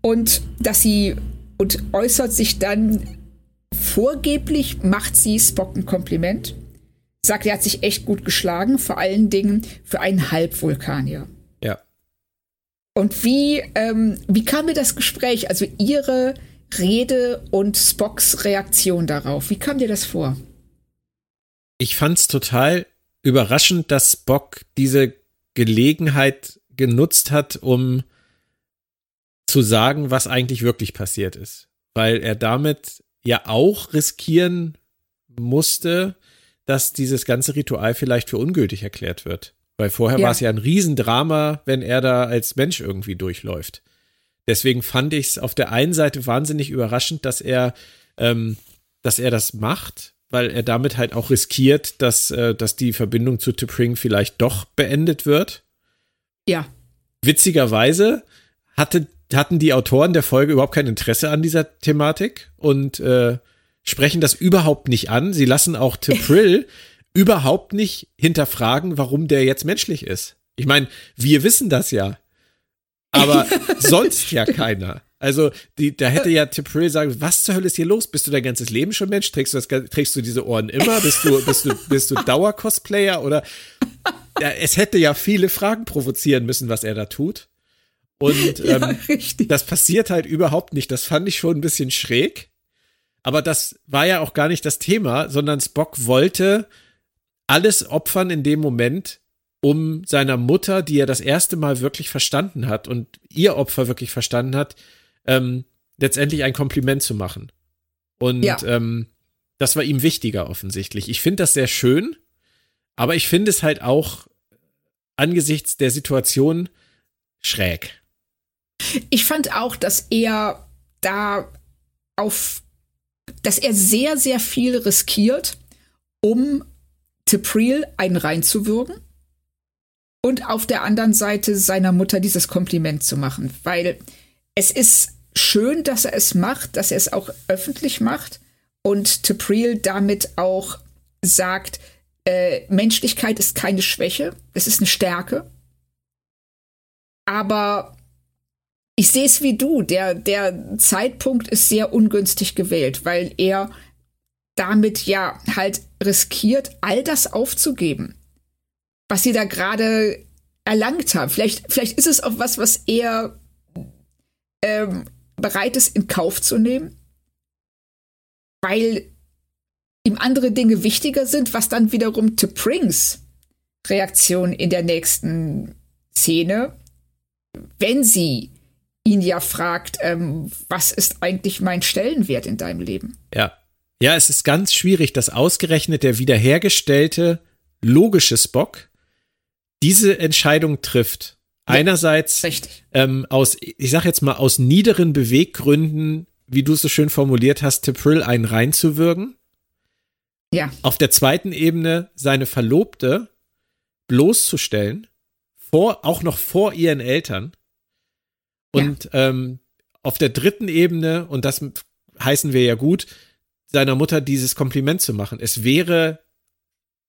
Und dass sie und äußert sich dann vorgeblich, macht sie Spock ein Kompliment. Sagt, er hat sich echt gut geschlagen, vor allen Dingen für einen Halbvulkanier. Ja. Und wie, ähm, wie kam mir das Gespräch, also ihre Rede und Spocks Reaktion darauf? Wie kam dir das vor? Ich fand's total überraschend, dass Spock diese Gelegenheit genutzt hat, um zu sagen, was eigentlich wirklich passiert ist. Weil er damit ja auch riskieren musste, dass dieses ganze Ritual vielleicht für ungültig erklärt wird. Weil vorher ja. war es ja ein Riesendrama, wenn er da als Mensch irgendwie durchläuft. Deswegen fand ich es auf der einen Seite wahnsinnig überraschend, dass er, ähm, dass er das macht, weil er damit halt auch riskiert, dass, äh, dass die Verbindung zu T'Pring vielleicht doch beendet wird. Ja. Witzigerweise hatte, hatten die Autoren der Folge überhaupt kein Interesse an dieser Thematik und äh, sprechen das überhaupt nicht an. Sie lassen auch T'Prill überhaupt nicht hinterfragen, warum der jetzt menschlich ist. Ich meine, wir wissen das ja. Aber sonst ja keiner. Also, die, da hätte ja Tipperary sagen, was zur Hölle ist hier los? Bist du dein ganzes Leben schon Mensch? Trägst du, das, trägst du diese Ohren immer? Bist du, bist du, bist du Dauer-Cosplayer? Oder ja, es hätte ja viele Fragen provozieren müssen, was er da tut. Und ähm, ja, das passiert halt überhaupt nicht. Das fand ich schon ein bisschen schräg. Aber das war ja auch gar nicht das Thema, sondern Spock wollte alles opfern in dem Moment, um seiner Mutter, die er das erste Mal wirklich verstanden hat und ihr Opfer wirklich verstanden hat, ähm, letztendlich ein Kompliment zu machen. Und ja. ähm, das war ihm wichtiger offensichtlich. Ich finde das sehr schön, aber ich finde es halt auch angesichts der Situation schräg. Ich fand auch, dass er da auf, dass er sehr, sehr viel riskiert, um T'Pril einen reinzuwürgen und auf der anderen Seite seiner Mutter dieses Kompliment zu machen, weil es ist schön, dass er es macht, dass er es auch öffentlich macht und T'Pril damit auch sagt, äh, Menschlichkeit ist keine Schwäche, es ist eine Stärke. Aber ich sehe es wie du, der, der Zeitpunkt ist sehr ungünstig gewählt, weil er damit ja halt riskiert, all das aufzugeben, was sie da gerade erlangt haben. Vielleicht, vielleicht ist es auch was, was er ähm, bereit ist, in Kauf zu nehmen, weil ihm andere Dinge wichtiger sind, was dann wiederum to Prings Reaktion in der nächsten Szene, wenn sie ihn ja fragt, ähm, was ist eigentlich mein Stellenwert in deinem Leben? Ja. Ja, es ist ganz schwierig, dass ausgerechnet der wiederhergestellte logische Spock diese Entscheidung trifft. Einerseits ähm, aus, ich sag jetzt mal, aus niederen Beweggründen, wie du es so schön formuliert hast, Tipril einen reinzuwürgen. Ja. Auf der zweiten Ebene seine Verlobte bloßzustellen, vor, auch noch vor ihren Eltern. Und ja. ähm, auf der dritten Ebene, und das heißen wir ja gut, seiner Mutter dieses Kompliment zu machen. Es wäre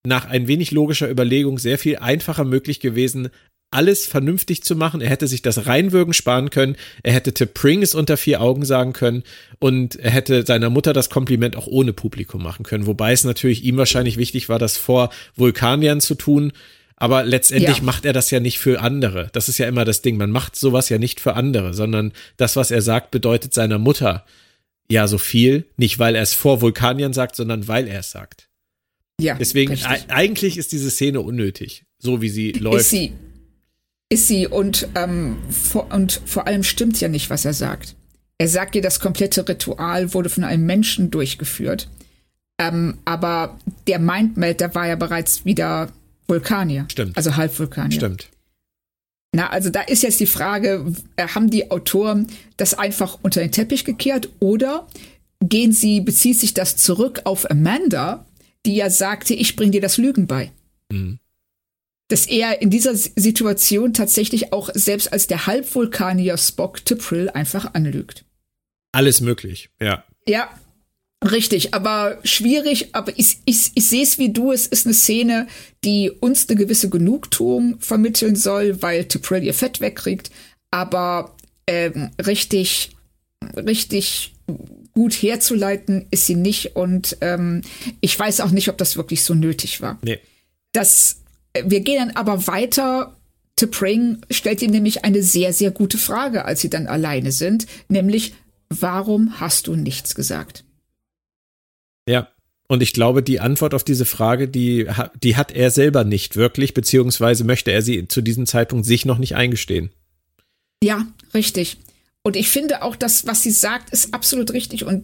nach ein wenig logischer Überlegung sehr viel einfacher möglich gewesen, alles vernünftig zu machen. Er hätte sich das Reinwürgen sparen können. Er hätte Tip Pringles unter vier Augen sagen können und er hätte seiner Mutter das Kompliment auch ohne Publikum machen können. Wobei es natürlich ihm wahrscheinlich wichtig war, das vor Vulkaniern zu tun. Aber letztendlich ja. macht er das ja nicht für andere. Das ist ja immer das Ding. Man macht sowas ja nicht für andere, sondern das, was er sagt, bedeutet seiner Mutter ja so viel. Nicht, weil er es vor Vulkaniern sagt, sondern weil er es sagt. Ja. Deswegen, eigentlich ist diese Szene unnötig, so wie sie läuft. Ist sie ist sie und, ähm, vor, und vor allem stimmt ja nicht, was er sagt. Er sagt ihr, das komplette Ritual wurde von einem Menschen durchgeführt. Ähm, aber der Mindmelder war ja bereits wieder Vulkanier. Stimmt. Also Halbvulkanier. Stimmt. Na, also da ist jetzt die Frage, äh, haben die Autoren das einfach unter den Teppich gekehrt oder gehen sie, bezieht sich das zurück auf Amanda, die ja sagte, ich bring dir das Lügen bei. Mhm. Dass er in dieser Situation tatsächlich auch selbst als der Halbvulkanier Spock Tipril einfach anlügt. Alles möglich, ja. Ja, Richtig, aber schwierig, aber ich, ich, ich sehe es wie du, es ist eine Szene, die uns eine gewisse Genugtuung vermitteln soll, weil T'Pring ihr Fett wegkriegt, aber ähm, richtig, richtig gut herzuleiten ist sie nicht und ähm, ich weiß auch nicht, ob das wirklich so nötig war. Nee. Das, wir gehen dann aber weiter. T'Pring stellt ihm nämlich eine sehr, sehr gute Frage, als sie dann alleine sind, nämlich, warum hast du nichts gesagt? Ja. Und ich glaube, die Antwort auf diese Frage, die, die hat er selber nicht wirklich, beziehungsweise möchte er sie zu diesem Zeitpunkt sich noch nicht eingestehen. Ja, richtig. Und ich finde auch, das, was sie sagt, ist absolut richtig und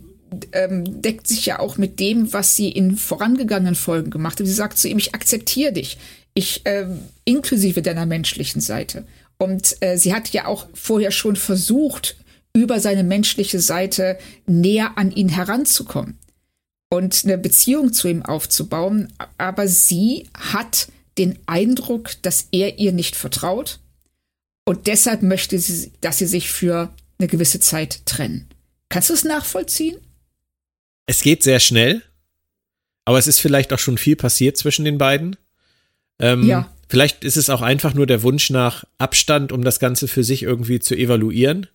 ähm, deckt sich ja auch mit dem, was sie in vorangegangenen Folgen gemacht hat. Sie sagt zu ihm, ich akzeptiere dich, ich ähm, inklusive deiner menschlichen Seite. Und äh, sie hat ja auch vorher schon versucht, über seine menschliche Seite näher an ihn heranzukommen und eine Beziehung zu ihm aufzubauen. Aber sie hat den Eindruck, dass er ihr nicht vertraut. Und deshalb möchte sie, dass sie sich für eine gewisse Zeit trennen. Kannst du es nachvollziehen? Es geht sehr schnell, aber es ist vielleicht auch schon viel passiert zwischen den beiden. Ähm, ja. Vielleicht ist es auch einfach nur der Wunsch nach Abstand, um das Ganze für sich irgendwie zu evaluieren.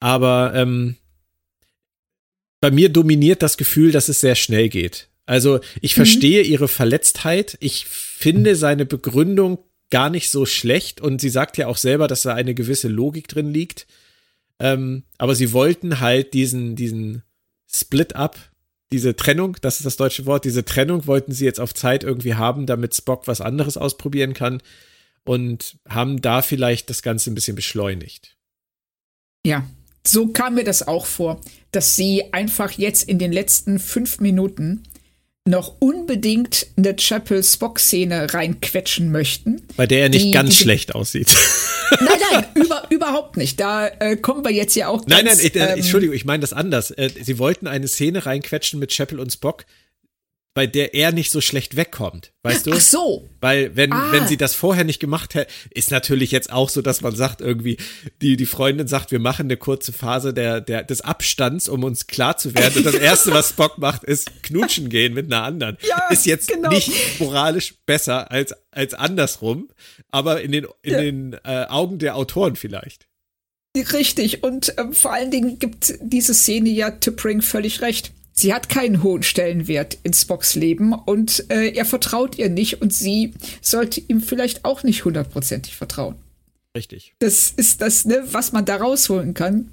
Aber ähm, bei mir dominiert das Gefühl, dass es sehr schnell geht. Also ich mhm. verstehe ihre Verletztheit. Ich finde seine Begründung gar nicht so schlecht und sie sagt ja auch selber, dass da eine gewisse Logik drin liegt. Ähm, aber sie wollten halt diesen, diesen Split-up, diese Trennung, das ist das deutsche Wort, diese Trennung wollten sie jetzt auf Zeit irgendwie haben, damit Spock was anderes ausprobieren kann und haben da vielleicht das Ganze ein bisschen beschleunigt. Ja, so kam mir das auch vor, dass sie einfach jetzt in den letzten fünf Minuten noch unbedingt eine Chapel-Spock-Szene reinquetschen möchten. Bei der er nicht die, ganz die, schlecht aussieht. Nein, nein, über, überhaupt nicht. Da äh, kommen wir jetzt ja auch ganz, Nein, nein, ich, äh, ähm, Entschuldigung, ich meine das anders. Äh, sie wollten eine Szene reinquetschen mit Chapel und Spock, bei der er nicht so schlecht wegkommt, weißt du? Ach so. Weil wenn ah. wenn sie das vorher nicht gemacht hätte, ist natürlich jetzt auch so, dass man sagt irgendwie die die Freundin sagt, wir machen eine kurze Phase der der des Abstands, um uns klar zu werden. Und das erste, was Spock macht, ist knutschen gehen mit einer anderen. Ja, ist jetzt genau. nicht moralisch besser als als andersrum, aber in den in ja. den äh, Augen der Autoren vielleicht. Richtig und äh, vor allen Dingen gibt diese Szene ja Tippring völlig recht Sie hat keinen hohen Stellenwert in Spocks Leben und äh, er vertraut ihr nicht und sie sollte ihm vielleicht auch nicht hundertprozentig vertrauen. Richtig. Das ist das, ne, was man da rausholen kann.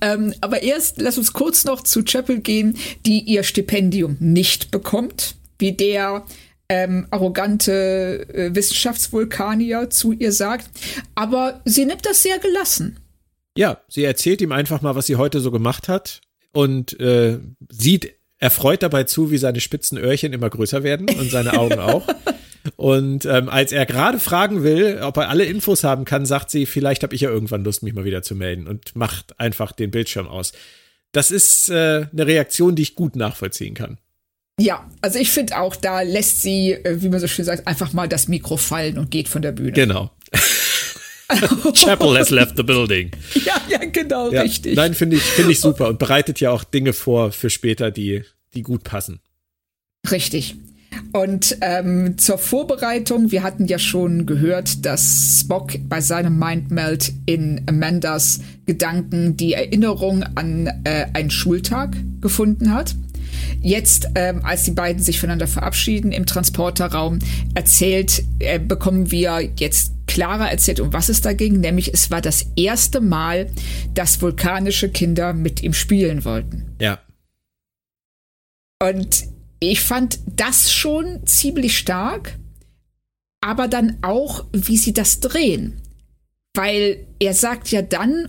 Ähm, aber erst lass uns kurz noch zu Chapel gehen, die ihr Stipendium nicht bekommt, wie der ähm, arrogante äh, Wissenschaftsvulkanier zu ihr sagt. Aber sie nimmt das sehr gelassen. Ja, sie erzählt ihm einfach mal, was sie heute so gemacht hat und äh, sieht erfreut dabei zu, wie seine spitzen Öhrchen immer größer werden und seine Augen auch. Und ähm, als er gerade fragen will, ob er alle Infos haben kann, sagt sie, vielleicht habe ich ja irgendwann Lust, mich mal wieder zu melden und macht einfach den Bildschirm aus. Das ist äh, eine Reaktion, die ich gut nachvollziehen kann. Ja, also ich finde auch, da lässt sie, äh, wie man so schön sagt, einfach mal das Mikro fallen und geht von der Bühne. Genau. Chapel has left the building. Ja, ja, genau, ja. richtig. Nein, finde ich, finde ich super und bereitet ja auch Dinge vor für später, die, die gut passen. Richtig. Und ähm, zur Vorbereitung, wir hatten ja schon gehört, dass Spock bei seinem Mindmeld in Amandas Gedanken die Erinnerung an äh, einen Schultag gefunden hat. Jetzt, ähm, als die beiden sich voneinander verabschieden im Transporterraum, erzählt, äh, bekommen wir jetzt klarer erzählt, um was es da ging, nämlich es war das erste Mal, dass vulkanische Kinder mit ihm spielen wollten. Ja. Und ich fand das schon ziemlich stark, aber dann auch, wie sie das drehen. Weil er sagt ja dann,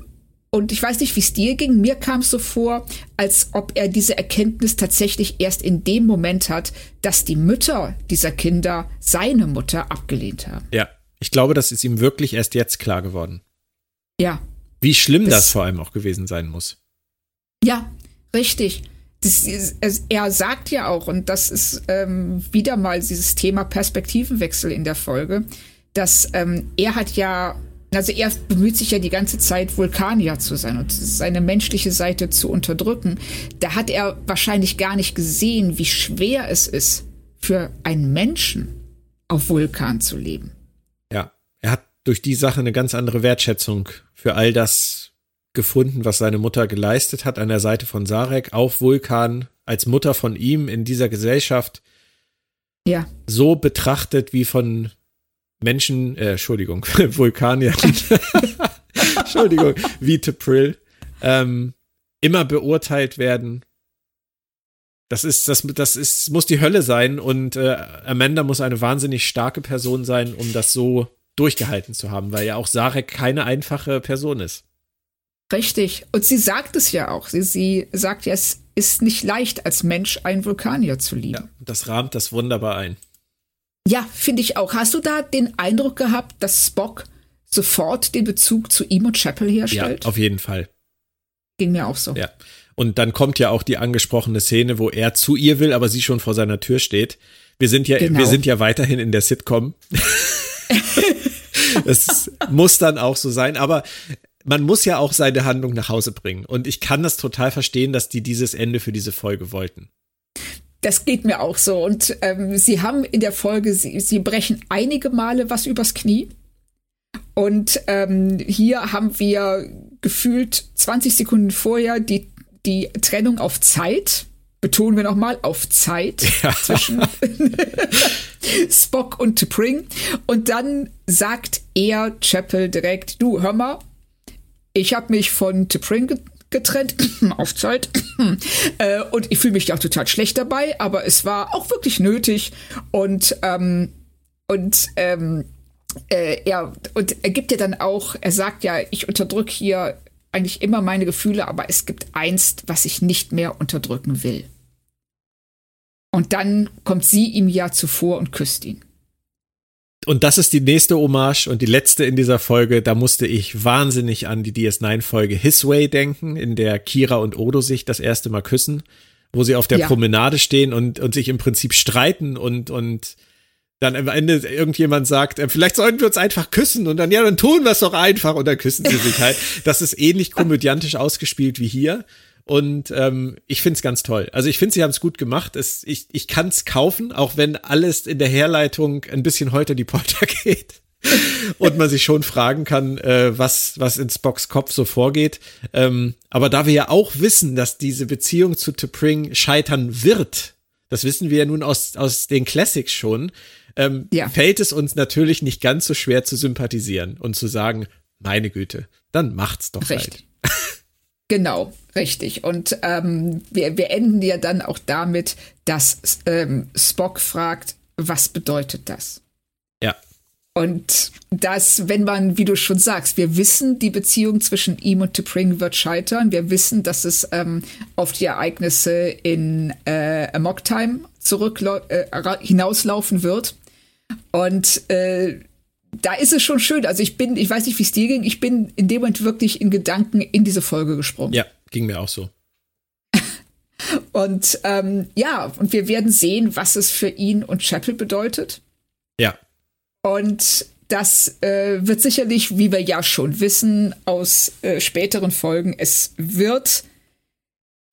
und ich weiß nicht, wie es dir ging, mir kam es so vor, als ob er diese Erkenntnis tatsächlich erst in dem Moment hat, dass die Mütter dieser Kinder seine Mutter abgelehnt haben. Ja, Ich glaube, das ist ihm wirklich erst jetzt klar geworden. Ja. Wie schlimm das, das vor allem auch gewesen sein muss. Ja, richtig. Das, er sagt ja auch, und das ist ähm, wieder mal dieses Thema Perspektivenwechsel in der Folge, dass ähm, er hat ja, also er bemüht sich ja die ganze Zeit, Vulkanier zu sein und seine menschliche Seite zu unterdrücken. Da hat er wahrscheinlich gar nicht gesehen, wie schwer es ist, für einen Menschen auf Vulkan zu leben. Ja, er hat durch die Sache eine ganz andere Wertschätzung für all das gefunden, was seine Mutter geleistet hat an der Seite von Sarek auf Vulkan als Mutter von ihm in dieser Gesellschaft. Ja. So betrachtet wie von Menschen, äh, Entschuldigung, Vulkaniern, Entschuldigung, wie Tepril, ähm, immer beurteilt werden. Das ist, das, das ist, muss die Hölle sein und äh, Amanda muss eine wahnsinnig starke Person sein, um das so durchgehalten zu haben, weil ja auch Sarek keine einfache Person ist. Richtig. Und sie sagt es ja auch. Sie, sie sagt ja, es ist nicht leicht, als Mensch einen Vulkanier zu lieben. Ja, das rahmt das wunderbar ein. Ja, finde ich auch. Hast du da den Eindruck gehabt, dass Spock sofort den Bezug zu ihm und Chapel herstellt? Ja, auf jeden Fall. Ging mir auch so. Ja. Und dann kommt ja auch die angesprochene Szene, wo er zu ihr will, aber sie schon vor seiner Tür steht. Wir sind ja, genau. wir sind ja weiterhin in der Sitcom. Es muss dann auch so sein, aber man muss ja auch seine Handlung nach Hause bringen. Und ich kann das total verstehen, dass die dieses Ende für diese Folge wollten. Das geht mir auch so. Und ähm, sie haben in der Folge, sie, sie brechen einige Male was übers Knie. Und ähm, hier haben wir gefühlt 20 Sekunden vorher die, die Trennung auf Zeit. Betonen wir nochmal, auf Zeit ja. zwischen Spock und T'Pring. Und dann sagt er Chapel direkt, du, hör mal, ich habe mich von T'Pring getrennt, auf Zeit. äh, und ich fühle mich auch total schlecht dabei, aber es war auch wirklich nötig. Und, ähm, und, ähm, äh, er, und er gibt ja dann auch, er sagt ja, ich unterdrücke hier eigentlich immer meine Gefühle, aber es gibt eins, was ich nicht mehr unterdrücken will. Und dann kommt sie ihm ja zuvor und küsst ihn. Und das ist die nächste Hommage und die letzte in dieser Folge. Da musste ich wahnsinnig an die DS9-Folge His Way denken, in der Kira und Odo sich das erste Mal küssen, wo sie auf der ja. Promenade stehen und, und sich im Prinzip streiten und, und dann am Ende irgendjemand sagt, äh, vielleicht sollten wir uns einfach küssen und dann, ja, dann tun wir es doch einfach und dann küssen sie sich halt. Das ist ähnlich komödiantisch ausgespielt wie hier. Und ähm, ich finde es ganz toll. Also ich finde, sie haben es gut gemacht. Es, ich ich kann es kaufen, auch wenn alles in der Herleitung ein bisschen heute die Polter geht. und man sich schon fragen kann, äh, was, was in Spocks Kopf so vorgeht. Ähm, aber da wir ja auch wissen, dass diese Beziehung zu T'Pring scheitern wird, das wissen wir ja nun aus, aus den Classics schon, ähm, ja. fällt es uns natürlich nicht ganz so schwer zu sympathisieren und zu sagen, meine Güte, dann macht's doch Richtig. halt. Genau, richtig. Und ähm, wir, wir enden ja dann auch damit, dass ähm, Spock fragt, was bedeutet das? Ja. Und das, wenn man, wie du schon sagst, wir wissen, die Beziehung zwischen ihm und T'Pring wird scheitern. Wir wissen, dass es ähm, auf die Ereignisse in äh, Time zurück äh, hinauslaufen wird. Und äh, da ist es schon schön. Also ich bin, ich weiß nicht, wie es dir ging, ich bin in dem Moment wirklich in Gedanken in diese Folge gesprungen. Ja, ging mir auch so. und ähm, ja, und wir werden sehen, was es für ihn und Chapel bedeutet. Ja. Und das äh, wird sicherlich, wie wir ja schon wissen aus äh, späteren Folgen, es wird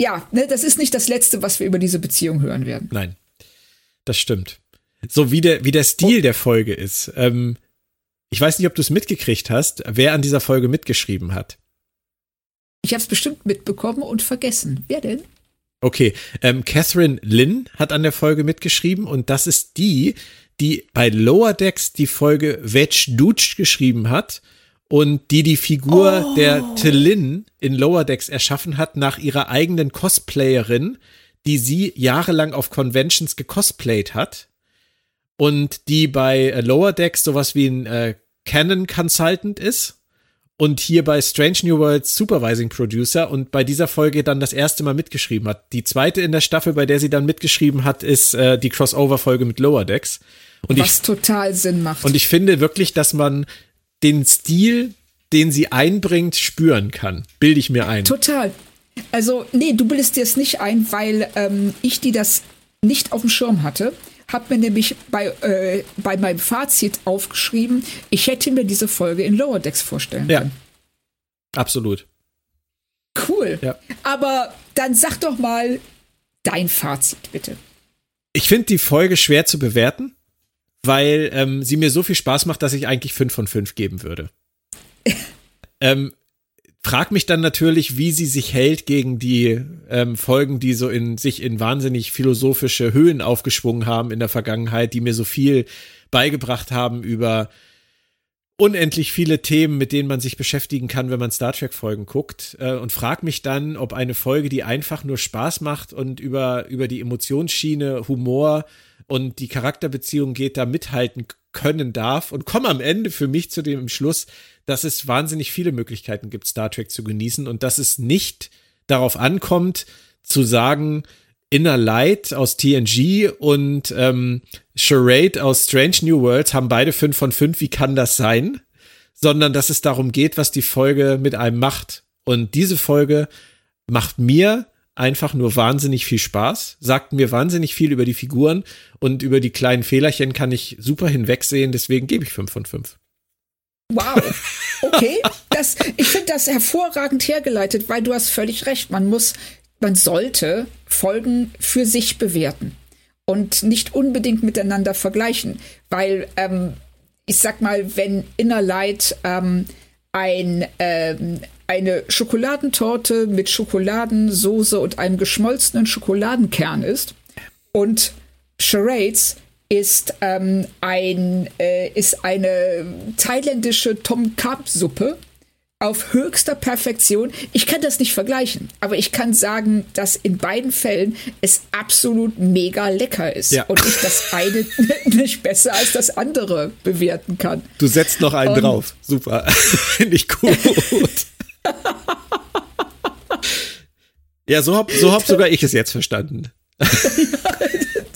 ja, ne, das ist nicht das Letzte, was wir über diese Beziehung hören werden. Nein, das stimmt. So wie der, wie der Stil oh. der Folge ist. Ähm, ich weiß nicht, ob du es mitgekriegt hast, wer an dieser Folge mitgeschrieben hat. Ich habe es bestimmt mitbekommen und vergessen. Wer denn? Okay, ähm, Catherine Lynn hat an der Folge mitgeschrieben und das ist die, die bei Lower Decks die Folge Wedge Dutch geschrieben hat und die die Figur oh. der Tillin in Lower Decks erschaffen hat nach ihrer eigenen Cosplayerin, die sie jahrelang auf Conventions gecosplayt hat und die bei äh, Lower Decks sowas wie ein äh, Canon Consultant ist und hier bei Strange New Worlds Supervising Producer und bei dieser Folge dann das erste Mal mitgeschrieben hat. Die zweite in der Staffel, bei der sie dann mitgeschrieben hat, ist äh, die Crossover-Folge mit Lower Decks. Und Was ich, total Sinn macht. Und ich finde wirklich, dass man den Stil, den sie einbringt, spüren kann. Bilde ich mir ein. Total. Also, nee, du bildest dir es nicht ein, weil ähm, ich, die das nicht auf dem Schirm hatte, habe mir nämlich bei, äh, bei meinem Fazit aufgeschrieben, ich hätte mir diese Folge in Lower Decks vorstellen ja. können. Absolut. Cool. Ja. Aber dann sag doch mal dein Fazit, bitte. Ich finde die Folge schwer zu bewerten, weil ähm, sie mir so viel Spaß macht, dass ich eigentlich 5 von 5 geben würde. ähm, frag mich dann natürlich, wie sie sich hält gegen die ähm, Folgen, die so in sich in wahnsinnig philosophische Höhen aufgeschwungen haben in der Vergangenheit, die mir so viel beigebracht haben über unendlich viele Themen, mit denen man sich beschäftigen kann, wenn man Star Trek Folgen guckt äh, und frag mich dann, ob eine Folge, die einfach nur Spaß macht und über über die Emotionsschiene, Humor und die Charakterbeziehung geht, da mithalten können darf. Und komme am Ende für mich zu dem Schluss, dass es wahnsinnig viele Möglichkeiten gibt, Star Trek zu genießen und dass es nicht darauf ankommt, zu sagen, Inner Light aus TNG und ähm, Charade aus Strange New Worlds haben beide fünf von fünf. Wie kann das sein? Sondern dass es darum geht, was die Folge mit einem macht. Und diese Folge macht mir einfach nur wahnsinnig viel Spaß, sagt mir wahnsinnig viel über die Figuren und über die kleinen Fehlerchen kann ich super hinwegsehen. Deswegen gebe ich fünf von fünf. Wow. Okay, das, ich finde das hervorragend hergeleitet, weil du hast völlig recht. Man muss, man sollte Folgen für sich bewerten und nicht unbedingt miteinander vergleichen, weil ähm, ich sag mal, wenn Inner Light ähm, ein, ähm, eine Schokoladentorte mit Schokoladensoße und einem geschmolzenen Schokoladenkern ist und Charades ist ähm, ein äh, ist eine thailändische Tom Kap Suppe auf höchster Perfektion. Ich kann das nicht vergleichen, aber ich kann sagen, dass in beiden Fällen es absolut mega lecker ist ja. und ich das eine nicht besser als das andere bewerten kann. Du setzt noch einen um, drauf. Super. Finde ich gut. ja, so hab, so hab sogar ich es jetzt verstanden.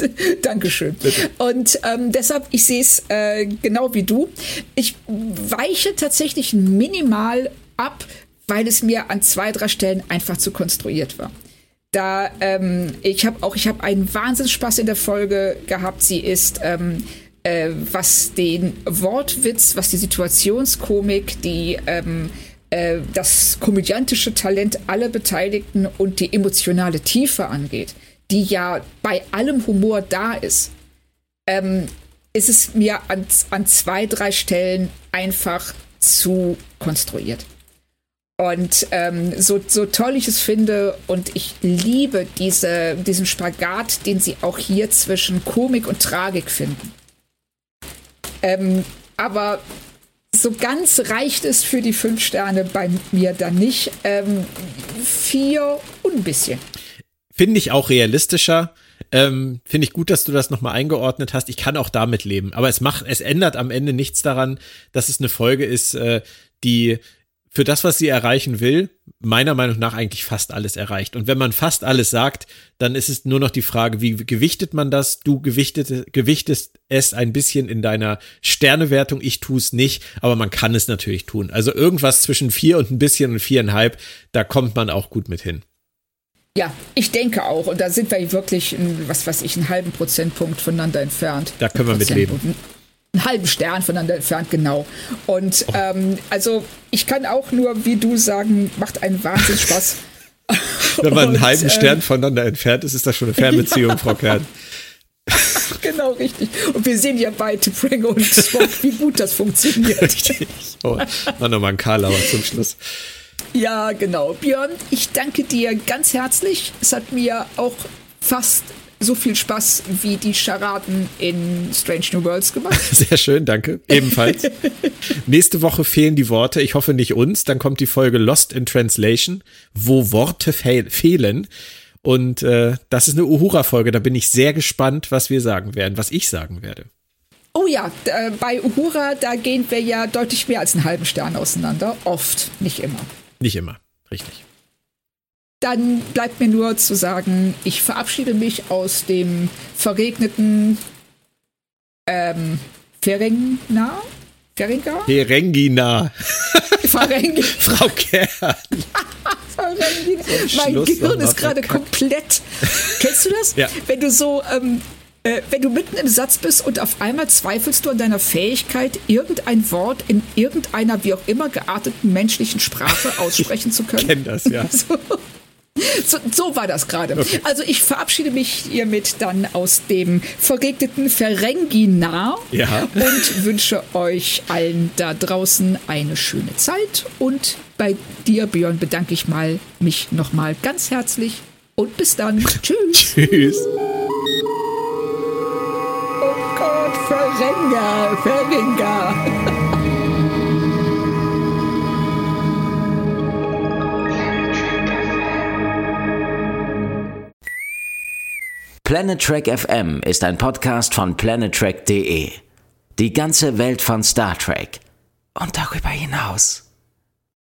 Dankeschön. Bitte. Und ähm, deshalb, ich sehe es äh, genau wie du. Ich weiche tatsächlich minimal ab, weil es mir an zwei, drei Stellen einfach zu konstruiert war. Da, ähm, ich habe auch, ich habe einen Wahnsinnsspaß in der Folge gehabt. Sie ist, ähm, äh, was den Wortwitz, was die Situationskomik, die, ähm, äh, das komödiantische Talent aller Beteiligten und die emotionale Tiefe angeht die ja bei allem Humor da ist, ähm, ist es mir an, an zwei, drei Stellen einfach zu konstruiert. Und ähm, so, so toll ich es finde und ich liebe diese, diesen Spagat, den sie auch hier zwischen Komik und Tragik finden. Ähm, aber so ganz reicht es für die fünf Sterne bei mir dann nicht. Ähm, vier und ein bisschen. Finde ich auch realistischer. Ähm, Finde ich gut, dass du das nochmal eingeordnet hast. Ich kann auch damit leben. Aber es macht, es ändert am Ende nichts daran, dass es eine Folge ist, äh, die für das, was sie erreichen will, meiner Meinung nach eigentlich fast alles erreicht. Und wenn man fast alles sagt, dann ist es nur noch die Frage, wie gewichtet man das? Du gewichtet, gewichtest es ein bisschen in deiner Sternewertung. Ich tue es nicht, aber man kann es natürlich tun. Also irgendwas zwischen vier und ein bisschen und viereinhalb, da kommt man auch gut mit hin. Ja, ich denke auch. Und da sind wir wirklich, was weiß ich, einen halben Prozentpunkt voneinander entfernt. Da können wir mit leben. Einen halben Stern voneinander entfernt, genau. Und oh. ähm, also ich kann auch nur, wie du sagen, macht einen Wahnsinn Spaß. Wenn man einen halben ähm, Stern voneinander entfernt ist, ist das schon eine Fernbeziehung, ja. Frau Kern. genau, richtig. Und wir sehen ja bei T'Pring und Spock, wie gut das funktioniert. Richtig. Oh, mach nochmal einen Karlauer zum Schluss. Ja, genau. Björn, ich danke dir ganz herzlich. Es hat mir auch fast so viel Spaß wie die Charaden in Strange New Worlds gemacht. Sehr schön, danke. Ebenfalls. Nächste Woche fehlen die Worte. Ich hoffe nicht uns. Dann kommt die Folge Lost in Translation, wo Worte fehl fehlen. Und äh, das ist eine Uhura-Folge. Da bin ich sehr gespannt, was wir sagen werden, was ich sagen werde. Oh ja, äh, bei Uhura, da gehen wir ja deutlich mehr als einen halben Stern auseinander. Oft, nicht immer. Nicht immer, richtig. Dann bleibt mir nur zu sagen, ich verabschiede mich aus dem verregneten ähm, Ferengna? Feringa? Ferengina. Ferengi. Frau Kern. Mein Schluss Gehirn ist gerade komplett. Kennst du das? Ja. Wenn du so, ähm, äh, wenn du mitten im Satz bist und auf einmal zweifelst du an deiner Fähigkeit, irgendein Wort in irgendeiner wie auch immer gearteten menschlichen Sprache aussprechen zu können. Kenn das, ja. So, so, so war das gerade. Also ich verabschiede mich hiermit dann aus dem verregneten Ferenginar Ja. und wünsche euch allen da draußen eine schöne Zeit. Und bei dir, Björn, bedanke ich mal mich nochmal ganz herzlich und bis dann. Tschüss. Tschüss. Ferenga, Ferenga. Planet Trek FM ist ein Podcast von planettrek.de. Die ganze Welt von Star Trek und darüber hinaus.